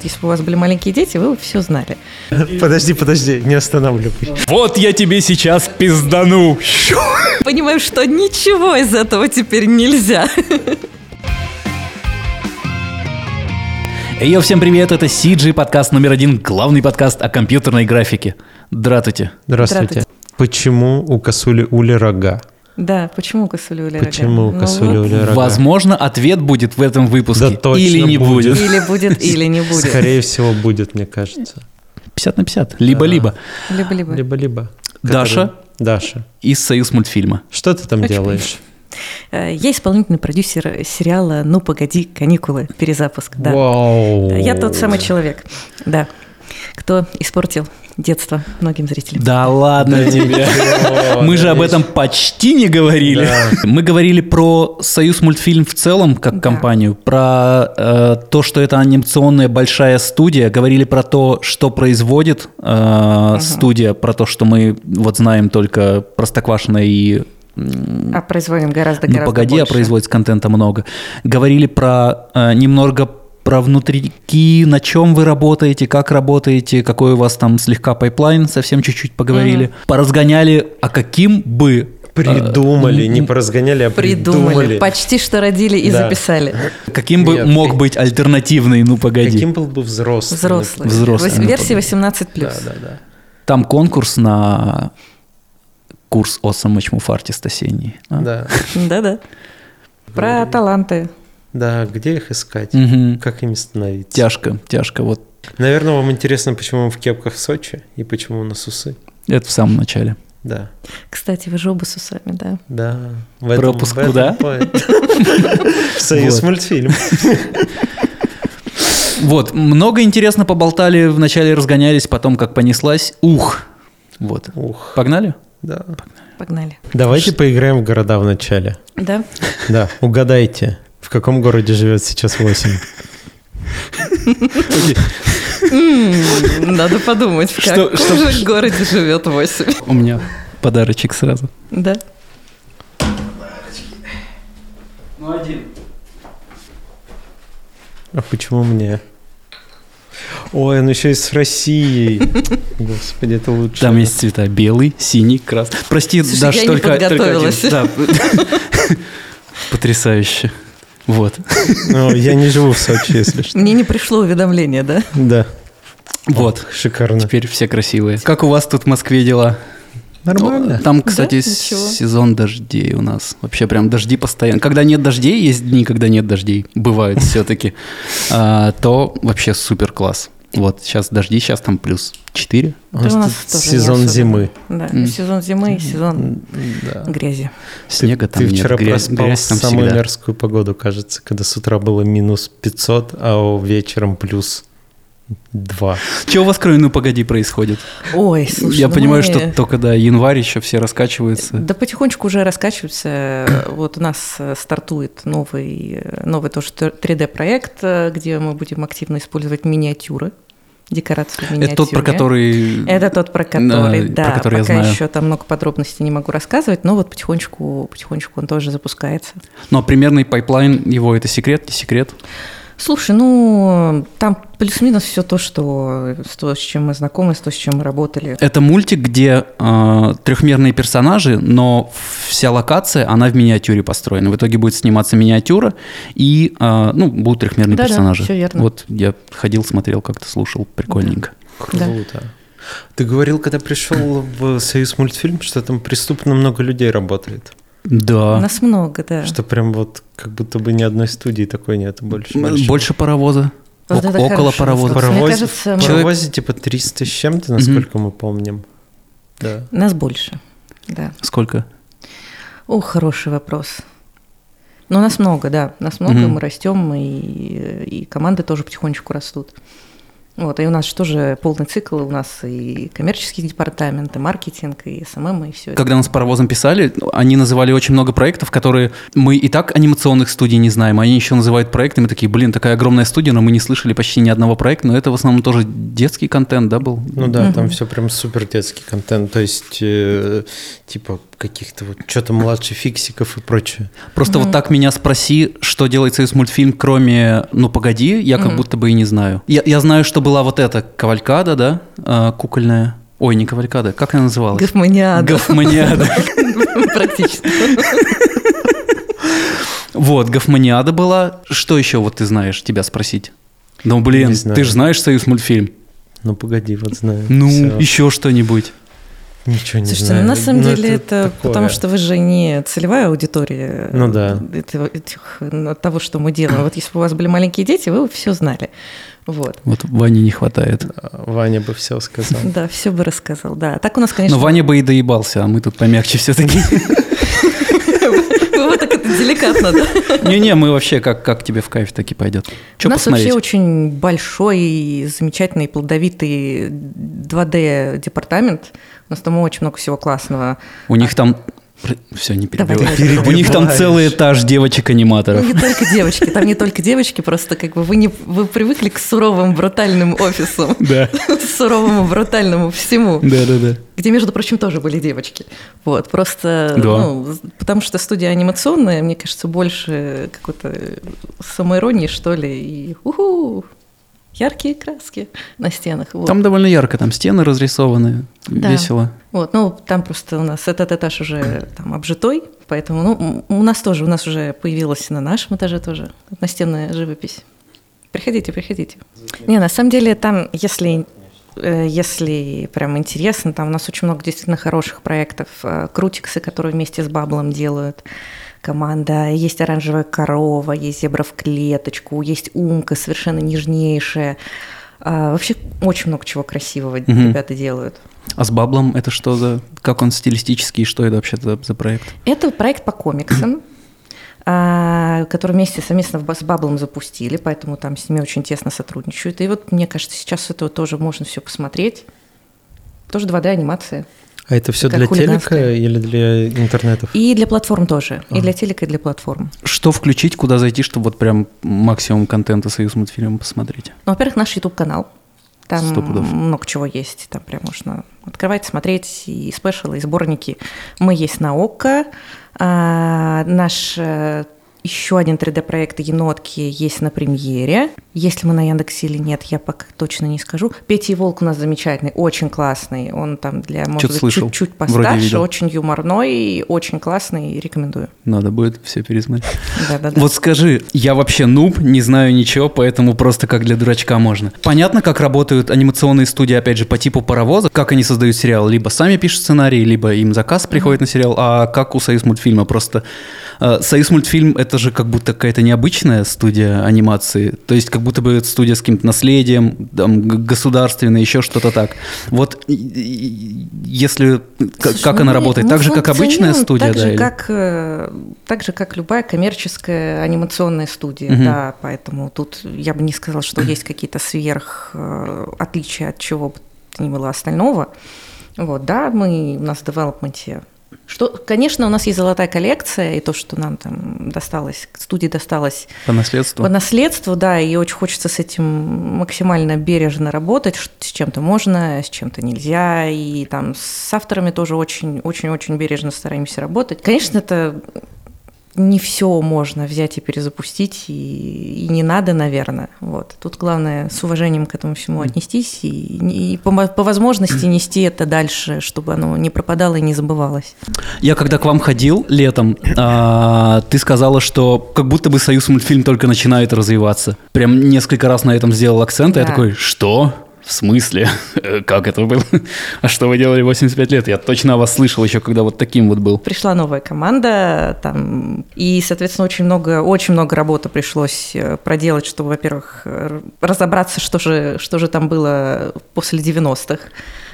Если бы у вас были маленькие дети, вы бы все знали. Подожди, подожди, не останавливай. Вот я тебе сейчас пиздану. Понимаю, что ничего из этого теперь нельзя. Йо, всем привет, это CG, подкаст номер один, главный подкаст о компьютерной графике. Здравствуйте. Здравствуйте. Здравствуйте. Почему у косули ули рога? Да, почему косули ули Почему рога? косули Ну вот. ули рога? Возможно, ответ будет в этом выпуске. Да точно Или не будет. будет. Или будет, или не будет. Скорее всего, будет, мне кажется. 50 на 50. Либо-либо. Либо-либо. Либо-либо. Даша Даша, из Союз мультфильма. что ты там Очень делаешь? Э, Я исполнительный продюсер сериала «Ну, погоди, каникулы», перезапуск. Да. Вау. Я тот самый человек, да, кто испортил детство многим зрителям. Да ладно тебе. Мы же об этом почти не говорили. Мы говорили про Союз мультфильм в целом, как компанию, про э, то, что это анимационная большая студия, говорили про то, что производит э, студия, про то, что мы вот знаем только Простоквашино и А производим гораздо, ну, гораздо погоди, а больше. производится контента много. Говорили про э, немного про внутрики, на чем вы работаете, как работаете, какой у вас там слегка pipeline, совсем чуть-чуть поговорили. Поразгоняли, а каким бы Придумали, э, не поразгоняли, а Придумали, придумали. почти что родили и Да. записали. каким бы Нет, мог быть альтернативный, ну погоди. Каким был бы взрослый? Взрослый. Взрослый, Вось- ну, Версия погоди. 18 Да, да, да. Там конкурс на курс Awesome Муфартист осенний. а? Да, Да-да. Про таланты. Да, где их искать? Мгм. Как ими становиться? Тяжко, тяжко. Вот Наверное, вам интересно, почему мы в кепках в Сочи и почему у нас усы. это в самом начале. Да, Кстати, вы же оба с усами, да? да. В этом- Пропуск в этом куда? В Союз мультфильм. Вот, много интересно поболтали, вначале разгонялись, потом как понеслась. Ух! Вот. Ух, Погнали? да. Погнали. Давайте поиграем в города в начале. Да? Да, угадайте, в каком городе живет сейчас 8? М, Надо подумать, в каком же городе живет 8. У меня подарочек сразу. Да? Ну, один. А почему мне? Ой, он еще и с Россией. Господи, это лучше. Там есть цвета белый, синий, красный. Прости, Слушай, не только, только один. Да. Потрясающе. Вот. Ну, я не живу в Сочи, если что. Мне не пришло уведомление, да? Да, Вот. шикарно. Теперь все красивые. Как у вас тут в Москве дела? Нормально. Там, кстати, ничего. сезон дождей у нас. Вообще прям дожди постоянно. Когда нет дождей, есть дни, когда нет дождей. Бывают все-таки. То вообще супер класс. Вот сейчас дожди, сейчас там плюс 4. У Да нас у нас тоже сезон особенно. зимы. Да, М. сезон зимы и сезон Да. грязи. Снега ты, там ты нет. вчера грязь, проспал грязь там самую всегда. мерзкую погоду, кажется, когда с утра было минус 500, а вечером плюс 2. Что у вас, кроме «Ну, погоди» происходит? Ой, слушай, Я ну понимаю, мы- что только да, январь еще все раскачиваются. Да потихонечку уже раскачиваются. Вот у нас э, стартует новый, э, новый тоже 3D-проект, э, где мы будем активно использовать миниатюры, декорации в Это тот, про который... Это тот, про который, Да, про который я пока знаю. еще там много подробностей не могу рассказывать, но вот потихонечку, потихонечку он тоже запускается. Но примерный pipeline его это секрет, не секрет? Слушай, ну там плюс-минус все то, что с то, с чем мы знакомы, с то, с чем мы работали. Это мультик, где э, трехмерные персонажи, но вся локация, она в миниатюре построена. В итоге будет сниматься миниатюра, и, э, ну, будут трехмерные Да-да, персонажи. всё верно. Вот я ходил, смотрел, как-то слушал, прикольненько. Да. Круто. Ты говорил, когда пришел в Союз мультфильм, что там преступно много людей работает. Да. Нас много, да. Что прям вот как будто бы ни одной студии такой нет больше. М, большой. Больше паровоза. Вот это около паровоза. вопрос. Мне Паровоз, кажется, мы- паровозе типа 300 с чем-то, насколько мы помним. Да. Нас больше, да. Сколько? О, хороший вопрос. Но нас много, да. Нас много, Мгм. мы растем, и, и команды тоже потихонечку растут. Вот, и у нас же тоже полный цикл, у нас и коммерческий департамент, и маркетинг, и SMM, и все. Когда нас с паровозом писали, они называли очень много проектов, которые мы и так анимационных студий не знаем, они еще называют проектами, такие, блин, такая огромная студия, но мы не слышали почти ни одного проекта, но это в основном тоже детский контент, да, был? Ну да, там Мгм. все прям супер детский контент. То есть, э, типа, каких-то вот что-то младше фиксиков и прочее. Просто вот так меня спроси, что делает союз мультфильм, кроме «Ну, погоди», я как будто бы и не знаю. Я, я знаю, что была вот эта кавалькада, да, а, кукольная. Ой, не кавалькада, как она называлась? Гофманиада. Гофманиада. Практически. Вот, Гофманиада была. Что еще вот ты знаешь, тебя спросить? Ну, блин, ты же знаешь союз мультфильм. Ну погоди, вот знаю. Ну, еще что-нибудь. Ничего не Слушайте, знаю. ну на самом Ну, деле это, такое. потому что вы же не целевая аудитория Ну да. этого, этих, ну, того, что мы делаем. Вот если бы у вас были маленькие дети, вы все знали. Вот. Вот Ване не хватает. А, Ваня бы все сказал. Да, все бы рассказал. Да, так у нас, конечно, Но Ваня бы и доебался, а мы тут помягче все-таки. вы так это деликатно, да? Не-не, мы вообще как, как тебе в кайф таки пойдет. Что У нас посмотреть? вообще очень большой, замечательный, плодовитый 2D-департамент. У нас там очень много всего классного. У них там... Все, не Давай, перебивай. У них там целый этаж девочек-аниматоров. Ну, не только девочки, там не только девочки, просто как бы вы, не, вы привыкли к суровым, брутальным офисам, Да. суровому, брутальному всему, Да-да-да. где, между прочим, тоже были девочки. Вот, просто, Да. ну, потому что студия анимационная, мне кажется, больше какой-то самоиронии, что ли, и уху, яркие краски на стенах. Вот. Там довольно ярко, там стены разрисованы, Да. весело. Вот, ну, там просто у нас этот этаж уже там обжитой, поэтому, ну, у нас тоже, у нас уже появилась на нашем этаже тоже настенная живопись. Приходите, приходите. Не, на самом деле там, если э, если прям интересно, там у нас очень много действительно хороших проектов. Э, Крутиксы, которые вместе с Баблом делают команда. Есть оранжевая корова, есть зебра в клеточку, есть умка совершенно нежнейшая. А, Вообще очень много чего красивого Мгм. ребята делают. А с Баблом это что за... Как он стилистический, что это вообще за, за проект? Это проект по комиксам, а, который вместе совместно с Баблом запустили, поэтому там с ними очень тесно сотрудничают. И вот, мне кажется, сейчас этого тоже можно все посмотреть. Тоже 2D-анимация. А это все для телека или для интернетов? И для платформ тоже. И Ага. для телека, и для платформ. Что включить, куда зайти, чтобы вот прям максимум контента союз мультфильма посмотреть? Ну, во-первых, наш YouTube-канал. Там Сто пудов. много чего есть. Там прям можно открывать, смотреть и спешалы, и сборники. Мы есть на ОККО. А, наш э, еще один 3D-проект «Енотки» есть на премьере. Если мы на Яндексе или нет, я пока точно не скажу. Петя и Волк у нас замечательный, очень классный. Он там для, может быть, чуть-чуть постарше, очень юморной, очень классный, рекомендую. Надо будет все пересмотреть. Да-да-да. Вот скажи, я вообще нуб, не знаю ничего, поэтому просто как для дурачка можно. Понятно, как работают анимационные студии, опять же, по типу паровоза, как они создают сериал, либо сами пишут сценарий, либо им заказ приходит на сериал, а как у Союз мультфильма просто... э, Союз мультфильм это же как будто какая-то необычная студия анимации, то есть как будто бы это студия с каким-то наследием, там, г- государственная, еще что-то так. Вот если... к- Слушай, как ну, она мы- работает? мы Так же, как обычная студия, так да? же, или- как, э, так же, как любая коммерческая анимационная студия, Мгм. да, поэтому тут я бы не сказала, что есть какие-то сверх э, отличия от чего бы то ни было остального. Вот, да, мы, у нас в девелопменте что, конечно, у нас есть золотая коллекция, и то, что нам там досталось, студии досталось По наследству? по наследству, да, и очень хочется с этим максимально бережно работать, с чем-то можно, с чем-то нельзя, и там с авторами тоже очень-очень-очень бережно стараемся работать. Конечно, это не все можно взять и перезапустить, и, и не надо, наверное. Вот. Тут главное с уважением к этому всему отнестись и, и по, по возможности нести это дальше, чтобы оно не пропадало и не забывалось. Я когда к вам ходил летом, а, ты сказала, что как будто бы Союз мультфильм только начинает развиваться. Прям несколько раз на этом сделал акцент, и я Да. такой, что? В смысле? Как это было? А что вы делали 85 лет? Я точно о вас слышал еще, когда вот таким вот был. пришла новая команда, там, и, соответственно, очень много, очень много работы пришлось э, проделать, чтобы, во-первых, э, разобраться, что же, что же там было после 90-х.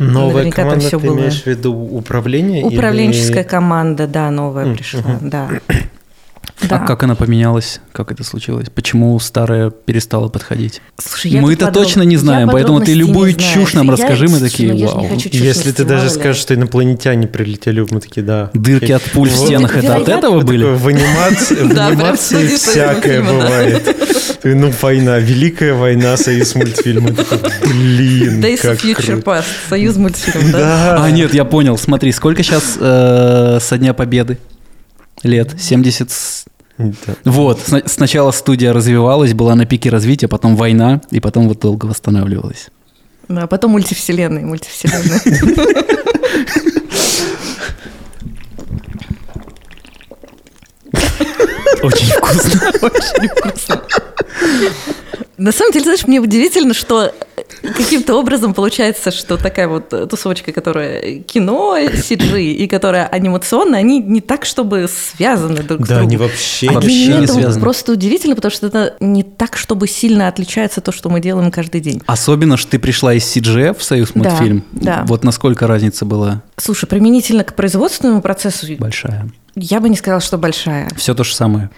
Новая Наверняка там команда, всё ты было. имеешь в виду управление? Управленческая или- команда, да, новая пришла, да. Да. А как она поменялась? Как это случилось? Почему старая перестала подходить? Слушай, я Мы это подроб- точно не я знаем, поэтому ты любую чушь нам Я- расскажи, мы такие, ну я вау. Если ты даже скажешь, что инопланетяне прилетели, мы такие, да. Дырки от пуль в стенах, это от этого были? В анимации, всякое бывает. Ну, война, Великая война, союз мультфильма. Такой, Блин, Days как of Future круто. Past, союз мультфильм, да? Да. А, нет, я понял. Смотри, сколько сейчас со Дня Победы? Лет? 70... с- Да. Вот, сна- сначала студия развивалась, была на пике развития, потом война, и потом вот долго восстанавливалась. Да, а потом мультивселенные, мультивселенные. Очень вкусно. Очень вкусно. На самом деле, знаешь, мне удивительно, что каким-то образом получается, что такая вот тусовочка, которая кино, CG и которая анимационная, они не так, чтобы связаны друг с Да, другом. они вообще А Вообще не это связаны. просто удивительно, потому что это не так, чтобы сильно отличается то, что мы делаем каждый день. Особенно, что ты пришла из CGF в Союз Да, мультфильм. да. Вот насколько разница была Слушай, применительно к производственному процессу, большая. я бы не сказала, что большая. Все то же самое.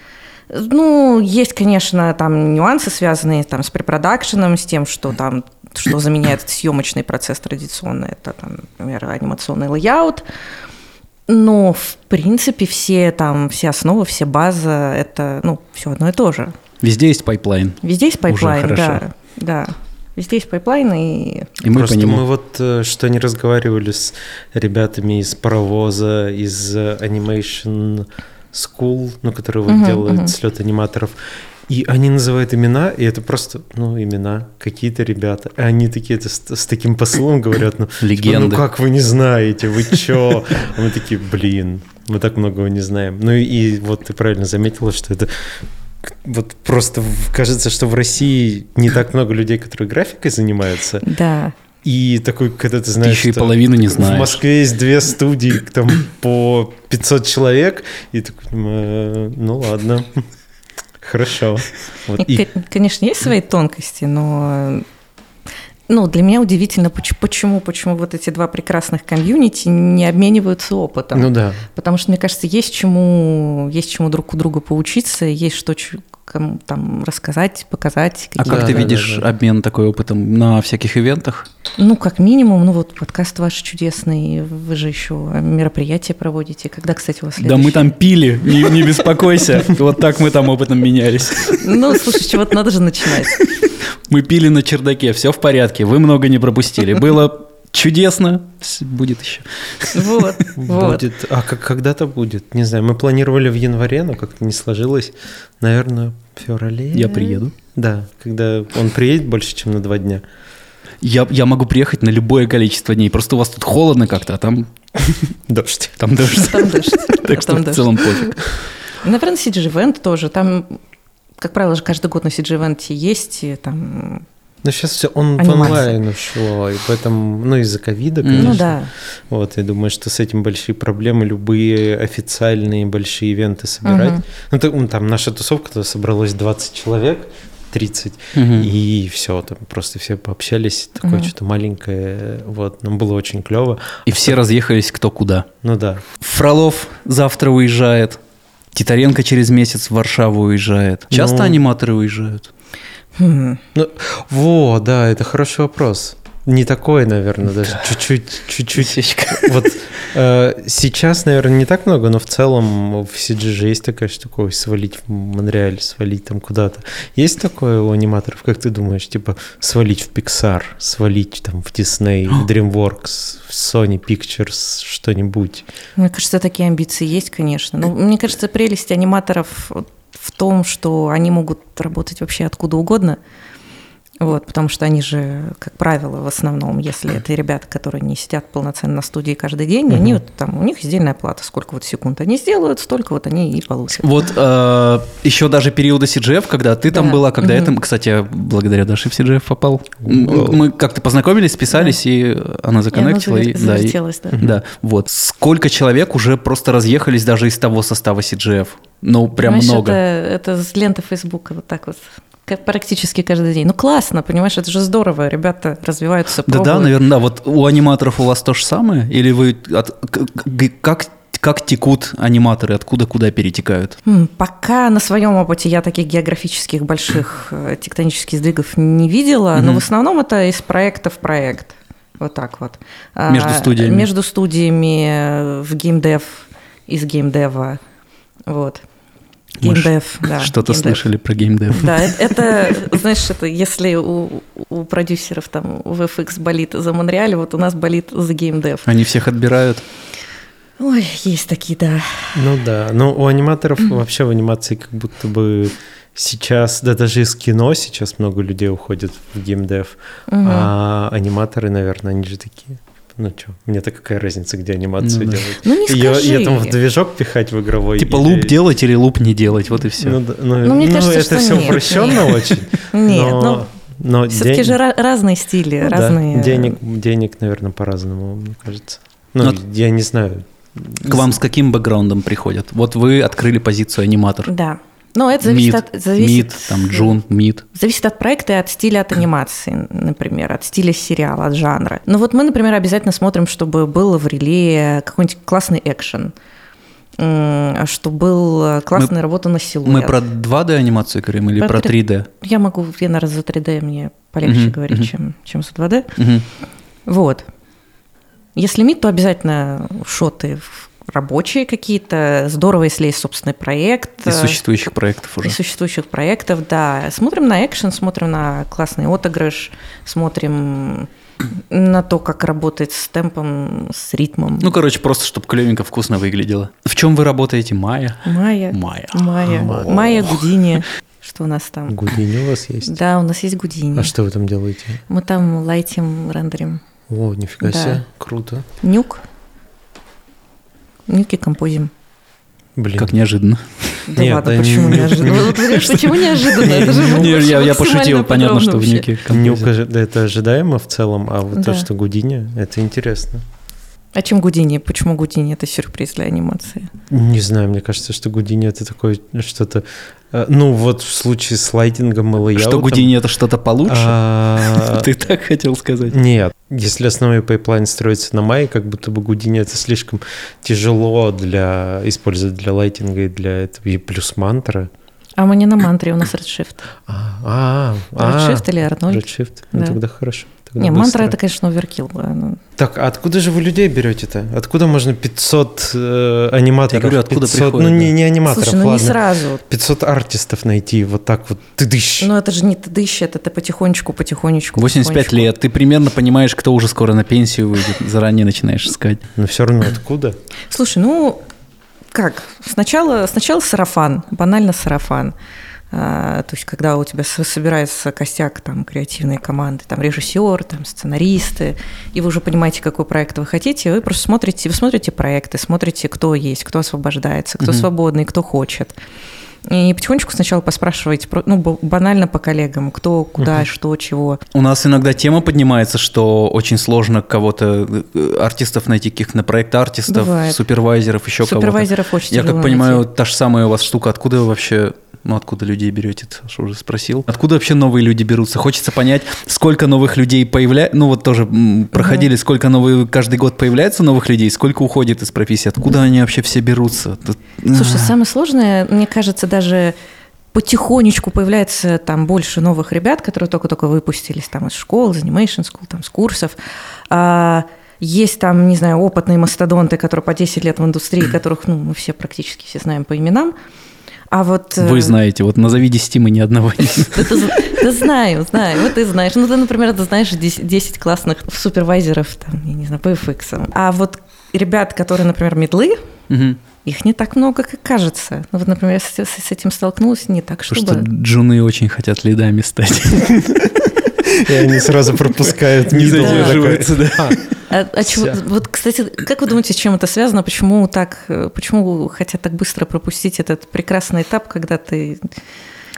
Ну, есть, конечно, там нюансы, связанные там, с препродакшеном, с тем, что там что заменяет съемочный процесс традиционно. Это, там, например, анимационный layout. Но, в принципе, все там, все основы, все база, это, ну, все одно и то же. Везде есть pipeline. Везде есть pipeline, хорошо. да, да. Везде есть pipeline, и И мы Просто мы вот э, что не разговаривали с ребятами из паровоза, из э, Animation School, ну, которые вот Мгм, делают мгм. слет аниматоров. И они называют имена, и это просто, ну, имена, какие-то ребята. И они такие это с, с таким посылом говорят, ну, типа, Легенды. ну как вы не знаете, вы чё? А мы такие, блин, мы так многого не знаем. Ну и вот ты правильно заметила, что это вот просто кажется, что в России не так много людей, которые графикой занимаются. да. И такой, когда ты Ты знаешь, еще и половину не в знаешь. Москве есть две студии, там по 500 человек, и такой, э, ну ладно, хорошо. Вот, И, и- конечно, есть свои тонкости, но ну, для меня удивительно, поч- почему, почему вот эти два прекрасных комьюнити не обмениваются опытом. ну да, Потому что, мне кажется, есть чему, есть чему друг у друга поучиться, есть что кому там рассказать, показать. А какие- как Да, ты да, видишь да, да. обмен такой опытом на всяких ивентах? Ну, как минимум, ну вот подкаст ваш чудесный, вы же еще мероприятия проводите. Когда, кстати, у вас Да следующее? мы там пили, не, не беспокойся. Вот так мы там опытом менялись. Ну, слушай, чего-то надо же начинать. Мы пили на чердаке, все в порядке, вы много не пропустили. Было чудесно, будет еще. Вот, вот. будет. А как когда-то будет? Не знаю, мы планировали в январе, но как-то не сложилось. Наверное, в феврале. Я приеду. Да, когда он приедет больше, чем на два дня. Я, я могу приехать на любое количество дней, просто у вас тут холодно как-то, а там, Дождь. там дождь. Там дождь. Так что Там в целом пофиг. Наверное, CG Event тоже. Там, как правило, же каждый год на CG Event есть там... Но сейчас все он в онлайн ушло, и поэтому, ну, из-за ковида, конечно. Ну да. Вот, я думаю, что с этим большие проблемы, любые официальные большие ивенты собирать. Мгм. Ну, ну, там наша тусовка, то собралось 20 человек, 30, Мгм. и все, там просто все пообщались, такое Мгм. что-то маленькое, вот, нам было очень клево. И все разъехались кто куда. Ну да, Фролов завтра уезжает. Титаренко через месяц в Варшаву уезжает. Часто Ну. аниматоры уезжают? Хм. ну, во, да, это хороший вопрос. Не такой, наверное, даже чуть-чуть, чуть-чуть. Чуть-чуть. Вот э, сейчас, наверное, не так много, но в целом в CG же есть такая штука, ой, свалить в Монреаль, свалить там куда-то. Есть такое у аниматоров, как ты думаешь, типа свалить в Pixar, свалить там в Disney, в DreamWorks, в Sony Pictures, что-нибудь? Мне кажется, такие амбиции есть, конечно. Но мне кажется, прелесть аниматоров в том, что они могут работать вообще откуда угодно. Вот, потому что они же, как правило, в основном, если это ребята, которые не сидят полноценно на студии каждый день, они вот там, у них издельная плата, сколько вот секунд они сделают, столько вот они и получат. Вот э, еще даже периода CGF, когда ты там Да. была, когда я Мгм. там, кстати, я благодаря Даше в CGF попал. Вау. Мы как-то познакомились, списались, и она законнектила. И И, оно да, и- да. да, вот. Сколько человек уже просто разъехались даже из того состава CGF? Ну, прям Понимаешь, много. Это, это с ленты Фейсбука вот так вот. Как практически каждый день. Ну классно, понимаешь, это же здорово. Ребята развиваются, Да, да, пробуют. наверное, да. Вот у аниматоров у вас то же самое? Или вы... от- как как текут аниматоры, откуда куда перетекают? Пока на своем опыте я таких географических больших э, тектонических сдвигов не видела, но Мгм. в основном это из проекта в проект. Вот так вот. А, Между студиями. Между студиями э, в геймдев, из геймдева. Вот. Геймдев, да. Что-то слышали про геймдев. Да, э- это, знаешь, это если у, у продюсеров там в FX болит за Монреаль, вот у нас болит за геймдев. Они всех отбирают. Ой, есть такие, да. Ну да, но у аниматоров вообще в анимации как будто бы сейчас, да даже из кино сейчас много людей уходит в геймдев, Мгм. а аниматоры, наверное, они же такие. Ну что, мне-то какая разница, где анимацию Ну да. делают? Ну не Ее, скажи. ее там в движок пихать в игровой. Типа или- луп делать или луп не делать, вот и все. Ну, да, ну, Ну, мне ну, кажется, это что все нет, упрощенно нет. очень. Нет, но, ну, но все-таки день- же разные стили, ну да, разные... денег, денег, наверное, по-разному, мне кажется. Ну, Но- я не знаю. К вам с каким бэкграундом приходят? Вот вы открыли позицию аниматор. Да. Но это зависит Мид, от... Зависит, мид, там, джун, мид. Зависит от проекта и от стиля, от анимации, например, от стиля сериала, от жанра. Ну вот мы, например, обязательно смотрим, чтобы был в реле какой-нибудь классный экшен, что был классная работа на силуэт. Мы про 2D анимацию говорим или Про про три- 3D? Я могу, я, наверное, за 3D мне полегче Мгм, говорить, мгм. чем, чем за 2D. Мгм. Вот. Если мид, то обязательно шоты в- рабочие какие-то. Здорово, если есть собственный проект. Из существующих проектов уже. Из существующих проектов, да. Смотрим на экшен, смотрим на классный отыгрыш, смотрим на то, как работает с темпом, с ритмом. Ну, короче, просто чтобы клевенько, вкусно выглядело. В чем вы работаете, Майя? Майя. Майя. Майя. Майя. Майя Гудини. Что у нас там? Гудини у вас есть? Да, у нас есть Гудини. А что вы там делаете? Мы там лайтим, рендерим. О, нифига Да. себе, круто. Нюк. Нюки композим. Блин. Как неожиданно. Да Нет, ладно, да почему не- неожиданно? Вот почему неожиданно? Это же Не, я, пошутил, понятно, что в подробно Нюке Не композит. укажи- да, это ожидаемо в целом, а вот то, что Гудини, это интересно. А чем Гудини? Почему Гудини это сюрприз для анимации? Не знаю, мне кажется, что Гудини это такое что-то... э, Ну, вот в случае с lighting ом и layout ом... Что Гудини это что-то получше? а, Ты так хотел сказать? Нет, если основной pipeline строится на мае, как будто бы Гудини это слишком тяжело для использовать для lighting а и для этого, и плюс мантра. А мы не на мантре, у нас Redshift. А, а, а, Redshift или R0? Redshift. Ну, Да. тогда хорошо. Не, быстро. мантра это, конечно, оверкил. Так, а откуда же вы людей берете-то? Откуда можно 500 э, аниматоров? Я говорю, откуда 500, приходят, Ну, не, да. не аниматоров, Слушай, ну не ладно. сразу. 500 артистов найти вот так вот. Ты дыщ. Ну это же не ты ищет, это потихонечку, потихонечку. 85 потихонечку. лет. Ты примерно понимаешь, кто уже скоро на пенсию выйдет. Заранее начинаешь искать. Но все равно откуда? Слушай, ну как? Сначала, сначала сарафан, банально сарафан. А, то есть, когда у тебя собирается костяк там, креативной команды, там режиссер, там, сценаристы, и вы уже понимаете, какой проект вы хотите, вы просто смотрите, вы смотрите проекты, смотрите, кто есть, кто освобождается, кто Мгм. свободный, кто хочет. И потихонечку сначала поспрашиваете, про- ну, банально по коллегам, кто, куда, что, чего. У нас иногда тема поднимается, что очень сложно кого-то, э, артистов найти, каких-то на проект артистов, Бывает. супервайзеров, еще кого-то. Супервайзеров очень Я как понимаю, найти. та же самая у вас штука. Откуда вы вообще, ну откуда людей берете? Саша уже спросил. Откуда вообще новые люди берутся? Хочется понять, сколько новых людей появляется. Ну вот тоже проходили, сколько новых каждый год появляется новых людей, сколько уходит из профессии. Откуда они вообще все берутся? Тут- Слушай, самое сложное, мне кажется, даже потихонечку появляется там больше новых ребят, которые только-только выпустились там из школ, из Animation School, там, с курсов. А, есть там, не знаю, опытные мастодонты, которые по 10 лет в индустрии, которых, ну, мы все практически все знаем по именам. А вот... э, Вы знаете, вот назови 10 мы ни одного не Да, знаю, знаю, вот ты знаешь. Ну, ты, например, ты знаешь 10, 10 классных супервайзеров, там, я не знаю, по FX. А вот ребят, которые, например, медлы, их не так много, как кажется. Ну, вот, например, я с, с этим столкнулась не так, Потому чтобы... что джуны очень хотят лидами стать. И они сразу пропускают Не задерживаются, да. «А, А- чего- вот, кстати, как вы думаете, с чем это связано? Почему так, э, почему хотят так быстро пропустить этот прекрасный этап, когда ты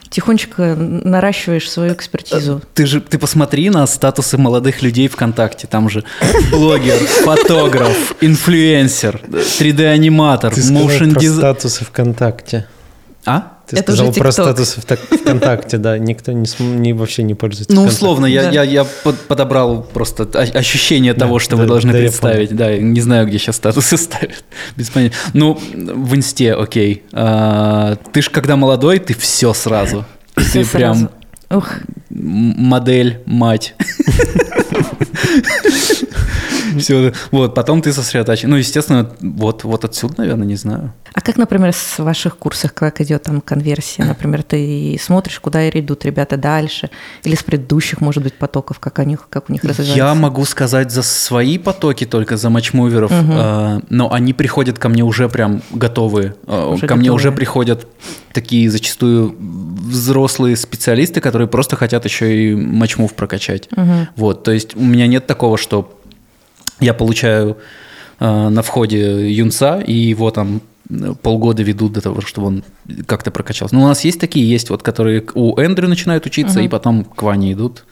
тихонечко наращиваешь свою экспертизу? Ты же, ты посмотри на статусы молодых людей ВКонтакте. Там же блогер, фотограф, инфлюенсер, 3D-аниматор, Ты сказал motion про дизайн. статусы ВКонтакте. А? Ты Это сказал уже про статус в так- ВКонтакте, да, никто не, не- вообще не пользуется Ну, условно, я, Да. я, я под- подобрал просто ощущение Да, того, что да, вы должны да, представить. Да, не знаю, где сейчас статусы ставят. Без понятия. Ну, в инсте, окей. А, ты ж когда молодой, ты все сразу. Всё Ты прям сразу. Ух, м- модель, мать. Все, вот, потом ты сосредоточен. Ну, естественно, вот, вот отсюда, наверное, не знаю. А как, например, с ваших курсах, как идет там конверсия? Например, ты смотришь, куда идут ребята дальше, или с предыдущих, может быть, потоков, как, они, как у них развивается? Я могу сказать за свои потоки только, за матчмуверов, Мгм. э, но они приходят ко мне уже прям готовые. Э, Уже ко мне уже готовые. приходят такие зачастую взрослые специалисты, которые просто хотят еще и матчмув прокачать. Мгм. Вот, то есть у меня нет такого, что я получаю э, на входе юнца, и его там э, полгода ведут до того, чтобы он как-то прокачался. Ну, у нас есть такие, есть вот, которые у Эндрю начинают учиться, Мгм. и потом к Ване идут,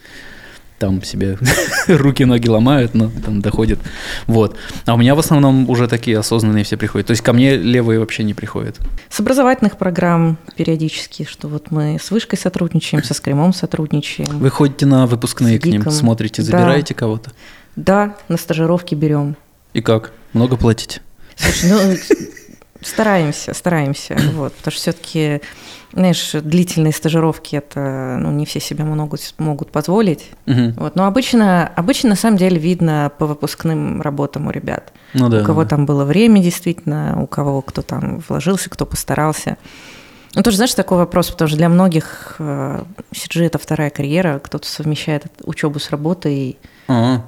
там себе руки-ноги ломают, но там доходят. Вот. А у меня в основном уже такие осознанные все приходят. То есть ко мне левые вообще не приходят. С образовательных программ периодически, что вот мы с вышкой сотрудничаем, со скримом сотрудничаем. Вы ходите на выпускные к ним, смотрите, Да. забираете кого-то? Да, на стажировки берем. И как? Много платите? Слушай, ну стараемся, стараемся, вот, потому что все-таки, знаешь, длительные стажировки это, ну, не все себе могут, могут позволить, Мгм. вот, но обычно, обычно на самом деле видно по выпускным работам у ребят, Ну да. у кого там было время действительно, у кого кто там вложился, кто постарался. Ну, тоже, знаешь, такой вопрос, потому что для многих э, CG это вторая карьера, кто-то совмещает учебу с работой. А,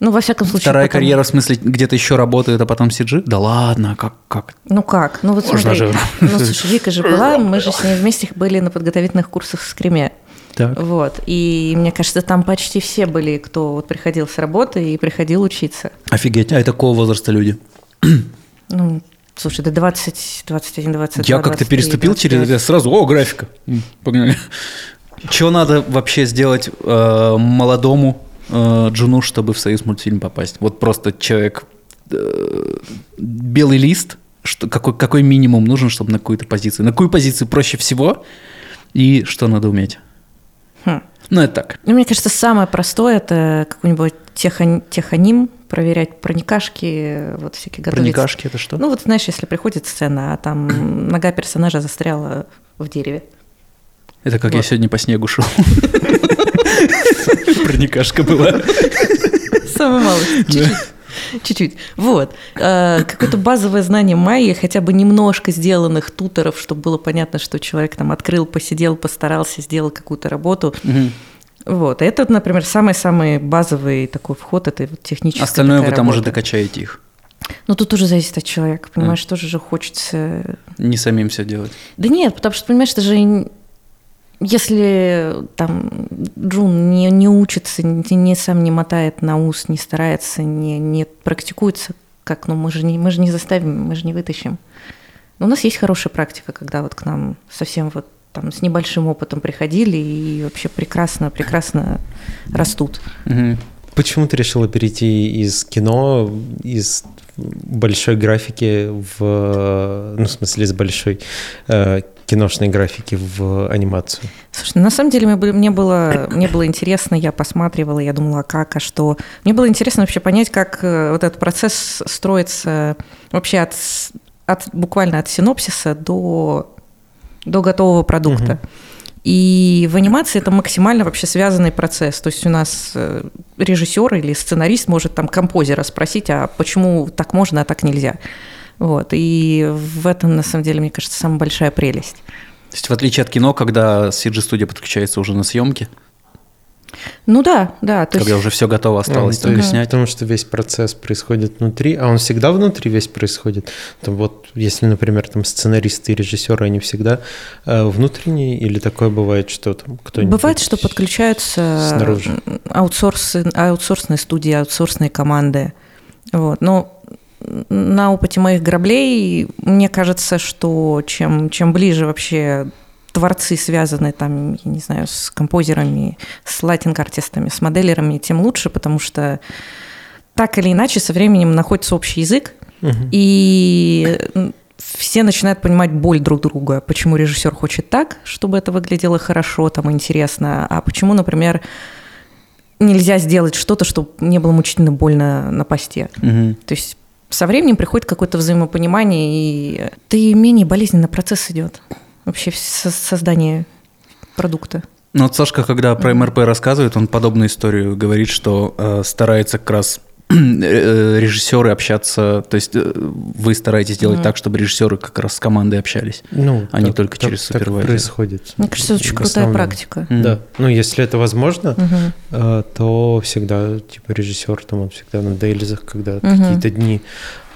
Ну, во всяком случае, Вторая потом- карьера, в смысле, где-то еще работает, а потом CG? Да ладно, как? как? Ну как? Ну вот Можно смотри, же. ну слушай, Вика же была, мы же с ней вместе были на подготовительных курсах в Скриме. Так. Вот. И мне кажется, там почти все были, кто вот приходил с работы и приходил учиться. Офигеть, а это какого возраста люди? Ну, слушай, до 20, 21, 22, я как-то 23, переступил через 25. это сразу, о, графика, погнали. Что надо вообще сделать э, молодому э, джуну, чтобы в союз мультфильм попасть? Вот просто человек, э, белый лист, что, какой, какой минимум нужен, чтобы на какую-то позицию? На какую позицию проще всего и что надо уметь? Хм. Ну, это так. Ну, мне кажется, самое простое это какой-нибудь техо- техоним, проверять проникашки, вот всякие готовить. Проникашки это что? Ну, вот знаешь, если приходит сцена, а там нога персонажа застряла в дереве. Это как я Вот. сегодня по снегу шел. Проникашка была. Самое малое. Чуть-чуть. Чуть-чуть. Вот. А, Какое-то базовое знание майи, хотя бы немножко сделанных туторов, чтобы было понятно, что человек там открыл, посидел, постарался, сделал какую-то работу. Мгм. Вот. Это, например, самый-самый базовый такой вход, это вот техническая Остальное вы там уже докачаете их. Ну, тут уже зависит от человека, понимаешь, тоже же хочется... Не самим все делать. Да нет, потому что, понимаешь, это же... Если там Джун не, не учится, не, не сам не мотает на ус, не старается, не, не практикуется, как, ну мы же, не, мы же не заставим, мы же не вытащим. Но у нас есть хорошая практика, когда вот к нам совсем вот там с небольшим опытом приходили и вообще прекрасно, прекрасно растут. Почему ты решила перейти из кино, из большой графики в, ну, в смысле, из большой э, киношной графики в анимацию? Слушай, ну, на самом деле мне было, мне, было, интересно, я посматривала, я думала, а как, а что. Мне было интересно вообще понять, как э, вот этот процесс строится вообще от, от буквально от синопсиса до, до готового продукта. И в анимации это максимально вообще связанный процесс. То есть у нас э, режиссер или сценарист может там композера спросить, а почему так можно, а так нельзя. Вот. И в этом, на самом деле, мне кажется, самая большая прелесть. То есть в отличие от кино, когда CG-студия подключается уже на съемки, Ну да, да. То когда есть, уже все готово, осталось Ну, только есть, снять. Потому что весь процесс происходит внутри, а он всегда внутри весь происходит. Там вот, если, например, там сценаристы и режиссеры, они всегда э, внутренние, или такое бывает, что там кто-нибудь... Бывает, что подключаются снаружи. аутсорсы, аутсорсные студии, аутсорсные команды. Вот. Но на опыте моих граблей мне кажется, что чем, чем ближе вообще творцы связаны там, я не знаю, с композерами, с лайтинг-артистами, с моделерами, тем лучше, потому что так или иначе со временем находится общий язык, Мгм. и все начинают понимать боль друг друга, почему режиссер хочет так, чтобы это выглядело хорошо, там интересно, а почему, например, нельзя сделать что-то, чтобы не было мучительно больно на посте. Мгм. То есть со временем приходит какое-то взаимопонимание, и ты менее болезненно процесс идет. Вообще создание продукта. Ну вот Сашка, когда про МРП рассказывает, он подобную историю говорит, что э, старается как раз режиссеры общаться, то есть э, вы стараетесь делать Мгм. так, чтобы режиссеры как раз с командой общались. Ну, А не так- только так- через так и супервайзера. происходит. Мне кажется, это очень крутая основном. практика. М. Да. Ну, если это возможно, э, то всегда, типа, режиссер, там, он всегда на дейлизах, когда Мгм. какие-то дни